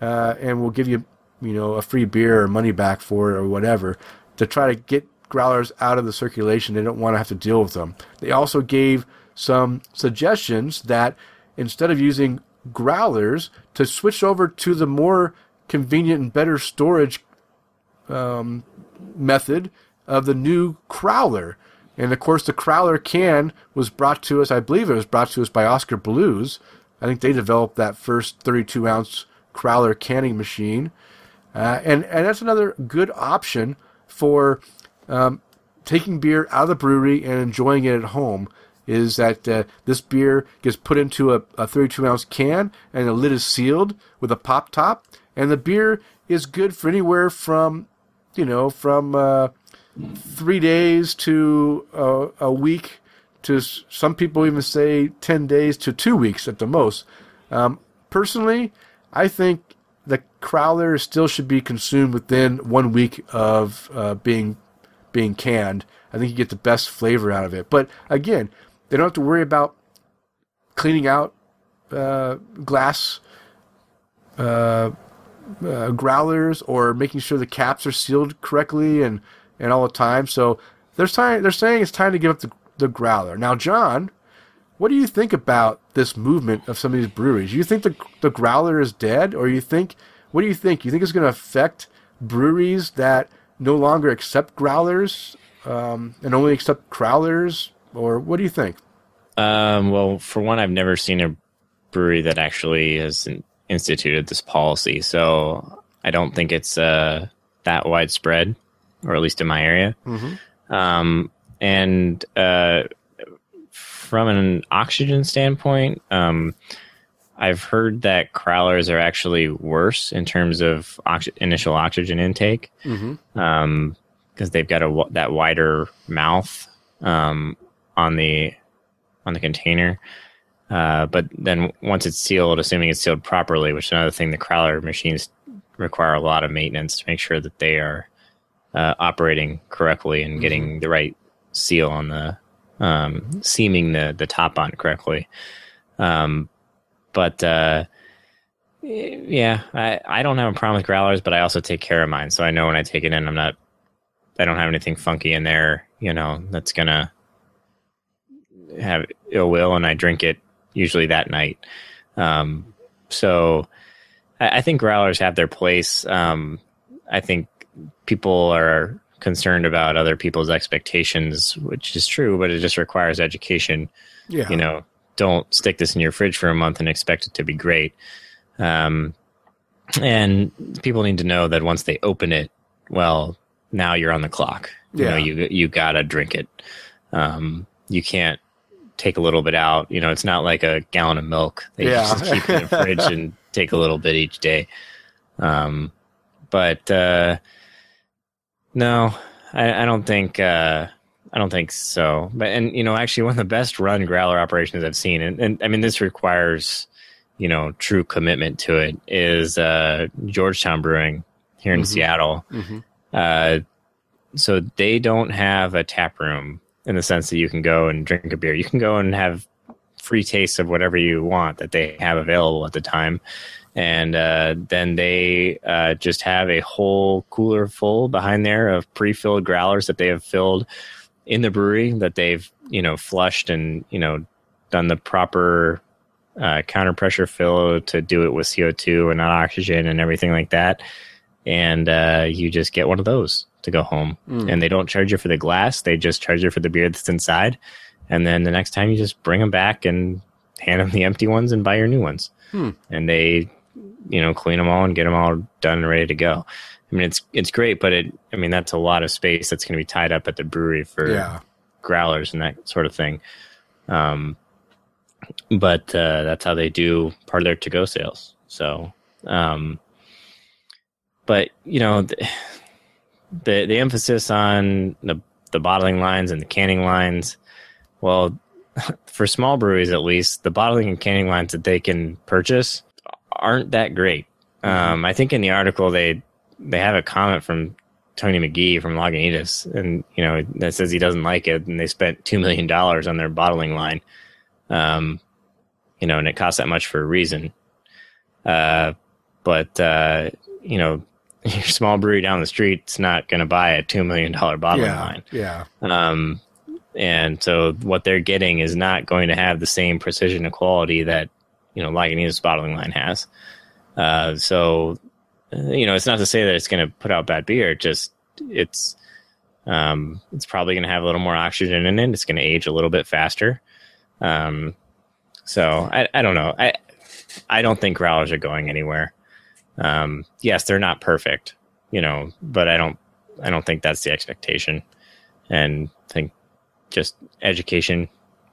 uh, and we'll give you you know a free beer or money back for it or whatever to try to get growlers out of the circulation. They don't want to have to deal with them. They also gave some suggestions that instead of using growlers to switch over to the more convenient and better storage um, method of the new Crowler. And of course, the Crowler can was brought to us, I believe it was brought to us by Oskar Blues. I think they developed that first 32 ounce Crowler canning machine. Uh, and, and that's another good option for um, taking beer out of the brewery and enjoying it at home. Is that uh, this beer gets put into a, a 32 ounce can and the lid is sealed with a pop top, and the beer is good for anywhere from you know, from uh, three days to uh, a week to some people even say 10 days to two weeks at the most. Um, personally, I think the crowler still should be consumed within one week of uh, being being canned. I think you get the best flavor out of it. But again, they don't have to worry about cleaning out uh, glass uh, uh, growlers or making sure the caps are sealed correctly and, and all the time. So they're saying they're saying it's time to give up the, the growler. Now, John, what do you think about this movement of some of these breweries? You think the the growler is dead, or you think what do you think? You think it's going to affect breweries that no longer accept growlers um, and only accept crowlers, or what do you think? Um, well, for one, I've never seen a brewery that actually has instituted this policy, so I don't think it's uh, that widespread, or at least in my area. Um, and uh, from an oxygen standpoint, um, I've heard that crowlers are actually worse in terms of ox- initial oxygen intake Mm-hmm. because they've got a that wider mouth um, on the on the container. Uh, but then once it's sealed, assuming it's sealed properly, which is another thing, the crowler machines require a lot of maintenance to make sure that they are uh, operating correctly and getting the right seal on the um, seaming the the top on correctly. Um, but uh, yeah, I, I don't have a problem with growlers, but I also take care of mine, so I know when I take it in, I'm not I don't have anything funky in there, you know, that's gonna have ill will, and I drink it usually that night. Um, so I, I think growlers have their place. Um, I think people are concerned about other people's expectations, which is true, but it just requires education. Yeah. You know, don't stick this in your fridge for a month and expect it to be great. Um, and people need to know that once they open it, well, now you're on the clock. You know, Yeah. you you gotta drink it. Um, you can't take a little bit out. You know, it's not like a gallon of milk that Yeah. you just keep in the fridge and *laughs* take a little bit each day. Um, but uh, no, I, I don't think uh, I don't think so. But and you know, actually, one of the best run growler operations I've seen, and, and I mean, this requires you know true commitment to it, is uh, Georgetown Brewing here in Mhm. Seattle. Mhm. Uh, so they don't have a tap room in the sense that you can go and drink a beer. You can go and have free tastes of whatever you want that they have available at the time. And uh, then they uh, just have a whole cooler full behind there of pre-filled growlers that they have filled in the brewery that they've you know flushed and you know done the proper uh, counter pressure fill to do it with CO2 and not oxygen and everything like that. And uh, you just get one of those to go home. Mm. And they don't charge you for the glass, they just charge you for the beer that's inside. And then the next time you just bring them back and hand them the empty ones and buy your new ones. Hmm. And they, you know, clean them all and get them all done and ready to go. I mean, it's it's great, but it, I mean, that's a lot of space that's going to be tied up at the brewery for Yeah. growlers and that sort of thing. Um, but uh, that's how they do part of their to-go sales. So, um, but you know, the the emphasis on the the bottling lines and the canning lines. Well, *laughs* for small breweries at least, the bottling and canning lines that they can purchase aren't that great. Um, I think in the article they they have a comment from Tony Magee from Lagunitas, and you know that says he doesn't like it, and they spent two million dollars on their bottling line. Um, you know, and it costs that much for a reason. Uh, but uh, you know, *laughs* your small brewery down the street's not going to buy a two million dollar bottling Yeah. line. Yeah. Um, and so what they're getting is not going to have the same precision and quality that you know Lagunitas bottling line has. Uh, so uh, you know, it's not to say that it's going to put out bad beer. Just it's um, it's probably going to have a little more oxygen in it. It's going to age a little bit faster. Um, so I, I don't know. I I don't think growlers are going anywhere. Um, yes, they're not perfect, you know, but I don't I don't think that's the expectation. And I think just education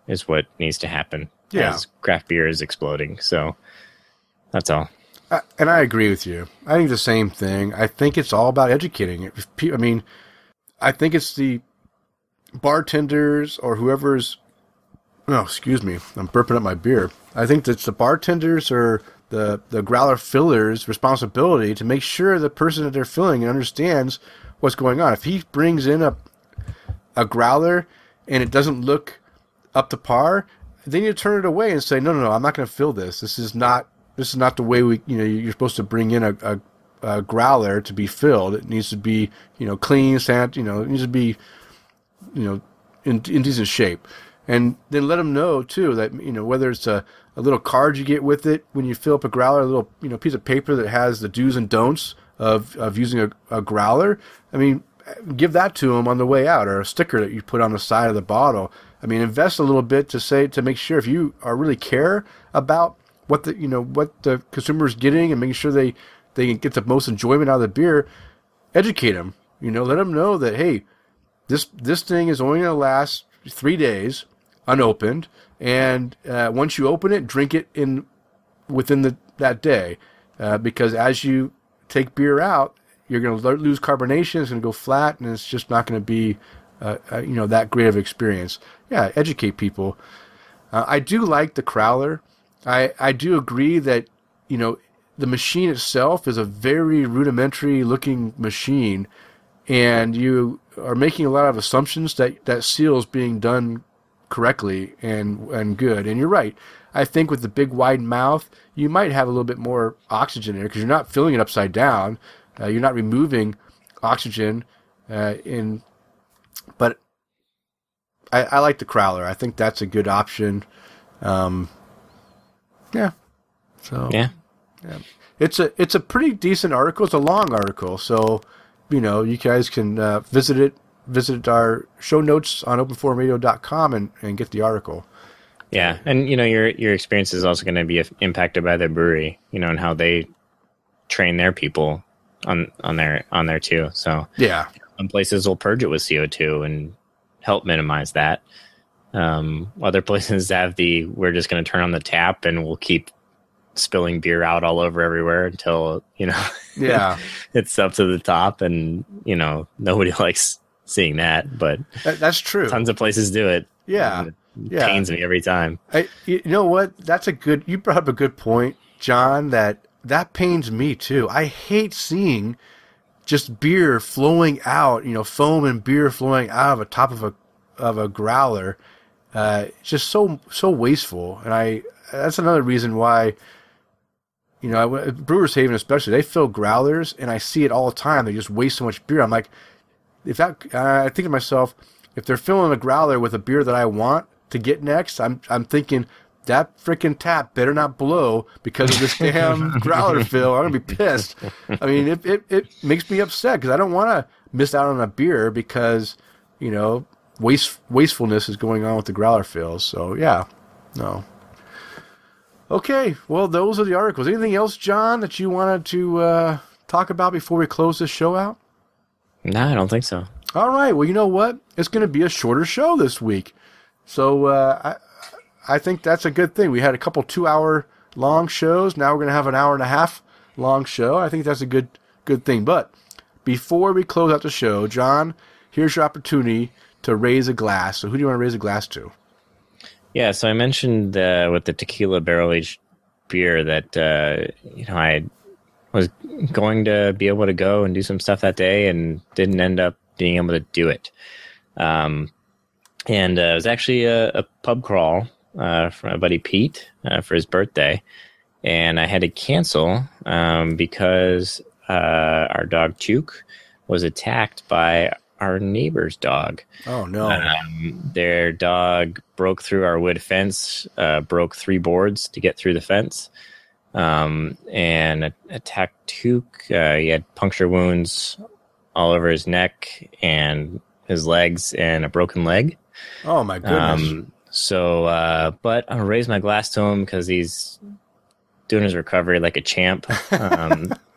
is what needs to happen Yeah. craft beer is exploding. So that's all. I, and I agree with you. I think the same thing. I think it's all about educating. I mean, I think it's the bartenders or whoever's. Oh, excuse me. I'm burping up my beer. I think that the bartenders or the the growler filler's responsibility to make sure the person that they're filling understands what's going on. If he brings in a a growler and it doesn't look up to par, then you turn it away and say, no, no, no, I'm not going to fill this. This is not this is not the way we you know you're supposed to bring in a, a, a growler to be filled. It needs to be you know clean, sand, you know, it needs to be you know in in decent shape. And then let them know too that you know whether it's a, a little card you get with it when you fill up a growler, a little you know piece of paper that has the do's and don'ts of of using a, a growler. I mean, give that to them on the way out, or a sticker that you put on the side of the bottle. I mean, invest a little bit to say to make sure if you are really care about what the you know what the consumer is getting and making sure they they get the most enjoyment out of the beer, educate them. You know, let them know that hey, this this thing is only going to last three days unopened, and uh, once you open it, drink it in within the that day, uh, because as you take beer out, you're going to lose carbonation. It's going to go flat, and it's just not going to be uh, uh, you know that great of experience. Yeah, educate people. Uh, I do like the Crowler. I I do agree that you know the machine itself is a very rudimentary looking machine, and you are making a lot of assumptions that that seal is being done correctly and and good. And you're right. I think with the big wide mouth, you might have a little bit more oxygen in there because you're not filling it upside down. Uh, you're not removing oxygen uh, in, but I, I, like the Crowler. I think that's a good option. Um, yeah. So yeah. yeah, it's a it's a pretty decent article. It's a long article, so you know you guys can uh, visit it visit our show notes on openforumradio.com and, and get the article. Yeah, and you know your your experience is also going to be impacted by the brewery, you know, and how they train their people on on there on there too. So yeah, some places will purge it with CO two and help minimize that. Um, other *laughs* places have the we're just going to turn on the tap and we'll keep spilling beer out all over everywhere until you know *laughs* yeah it's up to the top and you know nobody *laughs* likes seeing that but that, that's true. tons of places do it. Yeah. It yeah. pains me every time. I, you know what? That's a good you brought up a good point john that that pains me too. I hate seeing just beer flowing out you know foam and beer flowing out of the top of a of a growler. Uh, just so so wasteful. And i that's another reason why you know, Brewers Haven especially, they fill growlers, and I see it all the time. They just waste so much beer. I'm like, if that, I think to myself, if they're filling a growler with a beer that I want to get next, I'm I'm thinking that freaking tap better not blow because of this *laughs* damn growler fill. I'm gonna be pissed. I mean, it it, it makes me upset because I don't want to miss out on a beer because you know waste wastefulness is going on with the growler fills. So yeah, no. Okay, well, those are the articles. Anything else, John, that you wanted to uh, talk about before we close this show out? No, I don't think so. All right. Well, you know what? It's going to be a shorter show this week, so uh, I I think that's a good thing. We had a couple two hour long shows. Now we're going to have an hour and a half long show. I think that's a good good thing. But before we close out the show, John, here's your opportunity to raise a glass. So who do you want to raise a glass to? Yeah, so I mentioned uh, with the tequila barrel aged beer that uh, you know I was going to be able to go and do some stuff that day and didn't end up being able to do it. Um, and uh, it was actually a, a pub crawl uh, from my buddy Pete uh, for his birthday, and I had to cancel um, because uh, our dog Chuke was attacked by our neighbor's dog. Oh no! Um, their dog broke through our wood fence, uh, broke three boards to get through the fence, um, and attacked Took. Uh, he had puncture wounds all over his neck and his legs, and a broken leg. Oh my goodness! Um, so, uh, but I'll raise my glass to him because he's doing his recovery like a champ. Um, *laughs*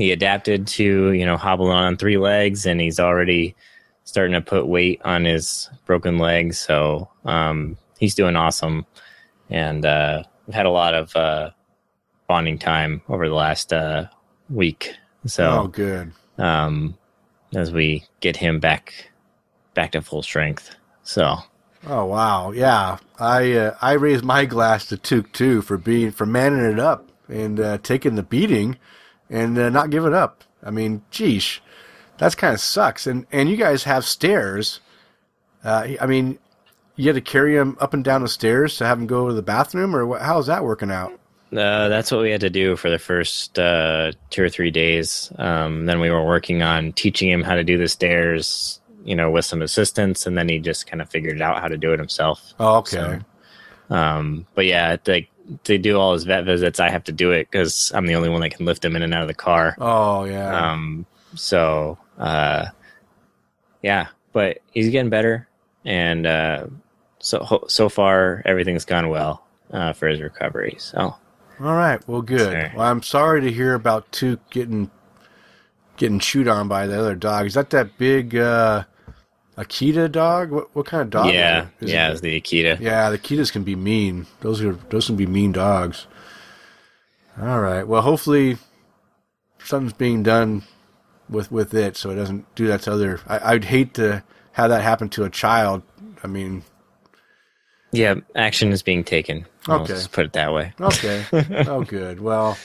he adapted to you know hobbling on three legs and he's already starting to put weight on his broken legs so um, he's doing awesome and uh, we've had a lot of uh, bonding time over the last uh, week so oh good um, as we get him back back to full strength. So Oh wow, yeah. I uh, I raised my glass to Took too for being for manning it up and uh, taking the beating and uh, not giving up. I mean, geesh, that's kind of sucks. And and you guys have stairs. Uh, I mean, you had to carry him up and down the stairs to have him go to the bathroom, or what, how's that working out? Uh, that's what we had to do for the first uh, two or three days. Um, then we were working on teaching him how to do the stairs, you know, with some assistance, and then he just kind of figured out how to do it himself. Oh, okay. So, um, but yeah, like to do all his vet visits, I have to do it because I'm the only one that can lift him in and out of the car. Oh yeah. Um, so uh, yeah, but he's getting better, and uh, so so far everything's gone well uh, for his recovery. So All right. Well, good. Sorry. Well, I'm sorry to hear about Took getting getting chewed on by the other dog. Is that that big uh, Akita dog? What what kind of dog? is yeah, it? Is yeah, it- it's the Akita. yeah. The Akitas can be mean. Those are those can be mean dogs. All right. Well, hopefully something's being done with with it so it doesn't do that to other. I, I'd hate to have that happen to a child. I mean, Yeah, action is being taken. Okay. just put it that way. Okay. *laughs* oh, good. Well,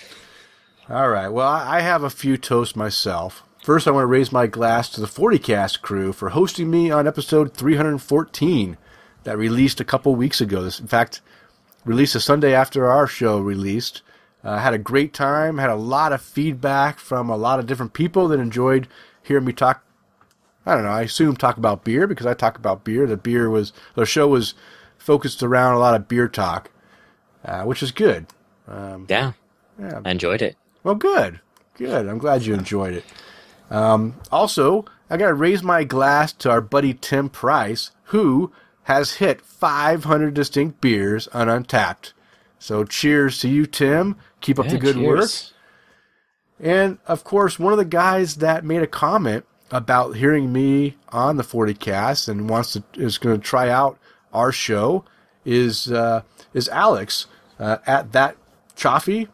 all right. Well, I I have a few toasts myself. First, I want to raise my glass to the 40cast crew for hosting me on episode 314 that released a couple weeks ago. This, in fact, released a Sunday after our show released. Uh, had a great time. Had a lot of feedback from a lot of different people that enjoyed hearing me talk. I don't know. I assume talk about beer because I talk about beer. The beer was the show was focused around a lot of beer talk, uh, which is good. Yeah, Yeah. I enjoyed it. Well, good. Good. I'm glad you enjoyed it. Um, also, I got to raise my glass to our buddy Tim Price, who has hit 500 distinct beers on Untappd. So, cheers to you, Tim. Keep up the Yeah, good work. And of course, one of the guys that made a comment about hearing me on the 40 cast and wants to is going to try out our show is uh, is Alex uh, at that Chaffee,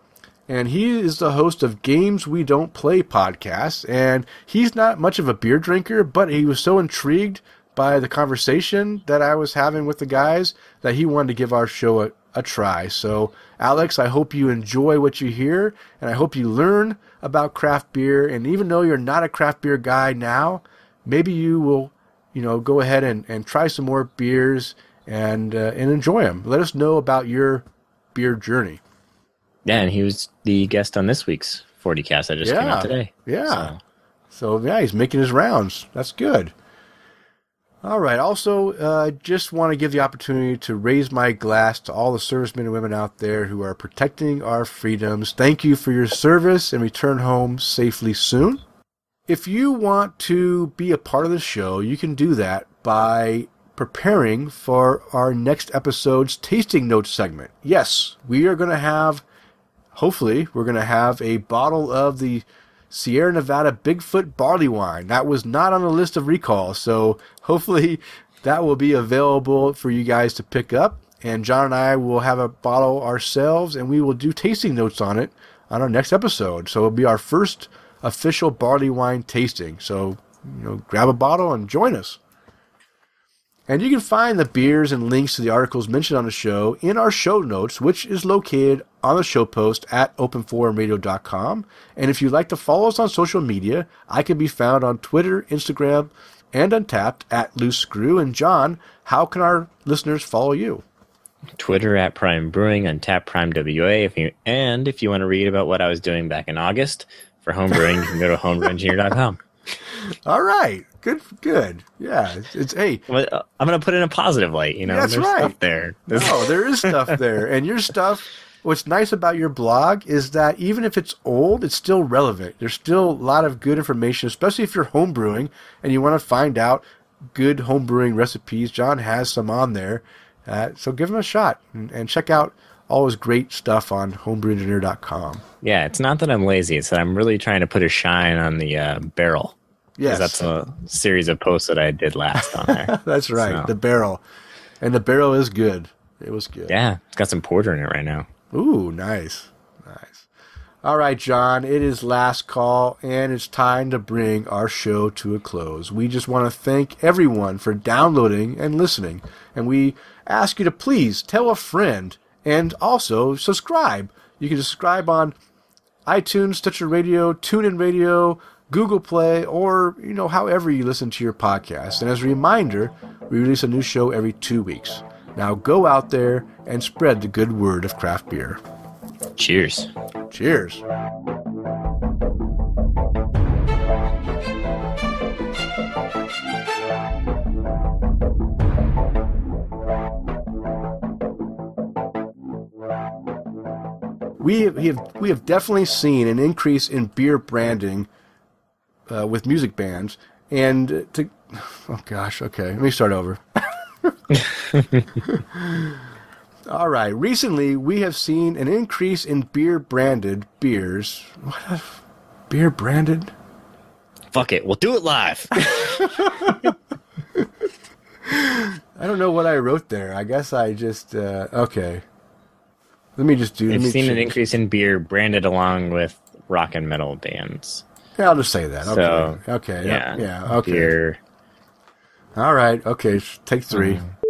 and he is the host of Games We Don't Play podcast. And he's not much of a beer drinker, but he was so intrigued by the conversation that I was having with the guys that he wanted to give our show a, a try. So, Alex, I hope you enjoy what you hear, and I hope you learn about craft beer. And even though you're not a craft beer guy now, maybe you will, you know, go ahead and, and try some more beers and uh, and enjoy them. Let us know about your beer journey. Yeah, and he was the guest on this week's 40 cast that just came out today. Yeah. So, So yeah, he's making his rounds. That's good. All right. Also, uh, just want to give the opportunity to raise my glass to all the servicemen and women out there who are protecting our freedoms. Thank you for your service and return home safely soon. If you want to be a part of the show, you can do that by preparing for our next episode's tasting notes segment. Yes, we are going to have hopefully we're going to have a bottle of the Sierra Nevada Bigfoot barley wine. That was not on the list of recalls, so hopefully *laughs* that will be available for you guys to pick up. And John and I will have a bottle ourselves, and we will do tasting notes on it on our next episode. So it'll be our first official barley wine tasting. So you know, grab a bottle and join us. And you can find the beers and links to the articles mentioned on the show in our show notes, which is located on the show post at openforumradio.com. And if you'd like to follow us on social media, I can be found on Twitter, Instagram, and Untappd at Loose Screw. And John, how can our listeners follow you? Twitter at Prime Brewing on Tap Prime WA. If you and if you want to read about what I was doing back in August for homebrewing, you can go to *laughs* homebrewengineer.com. All right. Good, good. Yeah. It's, it's hey, Well, I'm going to put it in a positive light. You know, That's there's right. stuff there. No, there is stuff there. And your stuff, what's nice about your blog is that even if it's old, it's still relevant. There's still a lot of good information, especially if you're homebrewing and you want to find out good homebrewing recipes. John has some on there. Uh, so give him a shot and, and check out all his great stuff on homebrewengineer.com. Yeah, it's not that I'm lazy. It's that I'm really trying to put a shine on the uh, barrel. Yes, That's a series of posts that I did last on there. *laughs* that's right. So- The barrel. And the barrel is good. It was good. yeah, it's got some porter in it right now. Ooh, nice. Nice. All right, John, it is last call, and it's time to bring our show to a close. We just want to thank everyone for downloading and listening, and we ask you to please tell a friend and also subscribe. You can subscribe on iTunes, Stitcher Radio, TuneIn Radio, Google Play, or you know however you listen to your podcast. And as a reminder, we release a new show every two weeks. Now go out there and spread the good word of craft beer. Cheers. Cheers. We have, we have we have definitely seen an increase in beer branding uh, with music bands, and to oh gosh, okay, let me start over. *laughs* All right. Recently, we have seen an increase in beer branded beers. What? Beer branded? Fuck it. We'll do it live. *laughs* I don't know what I wrote there. I guess I just uh, okay. Let me just do. let We've me seen an increase in beer branded along with rock and metal bands. Yeah, I'll just say that. Okay. So, okay. Yeah. Yeah. Okay. Beer. All right. Okay. Take 3 hmm.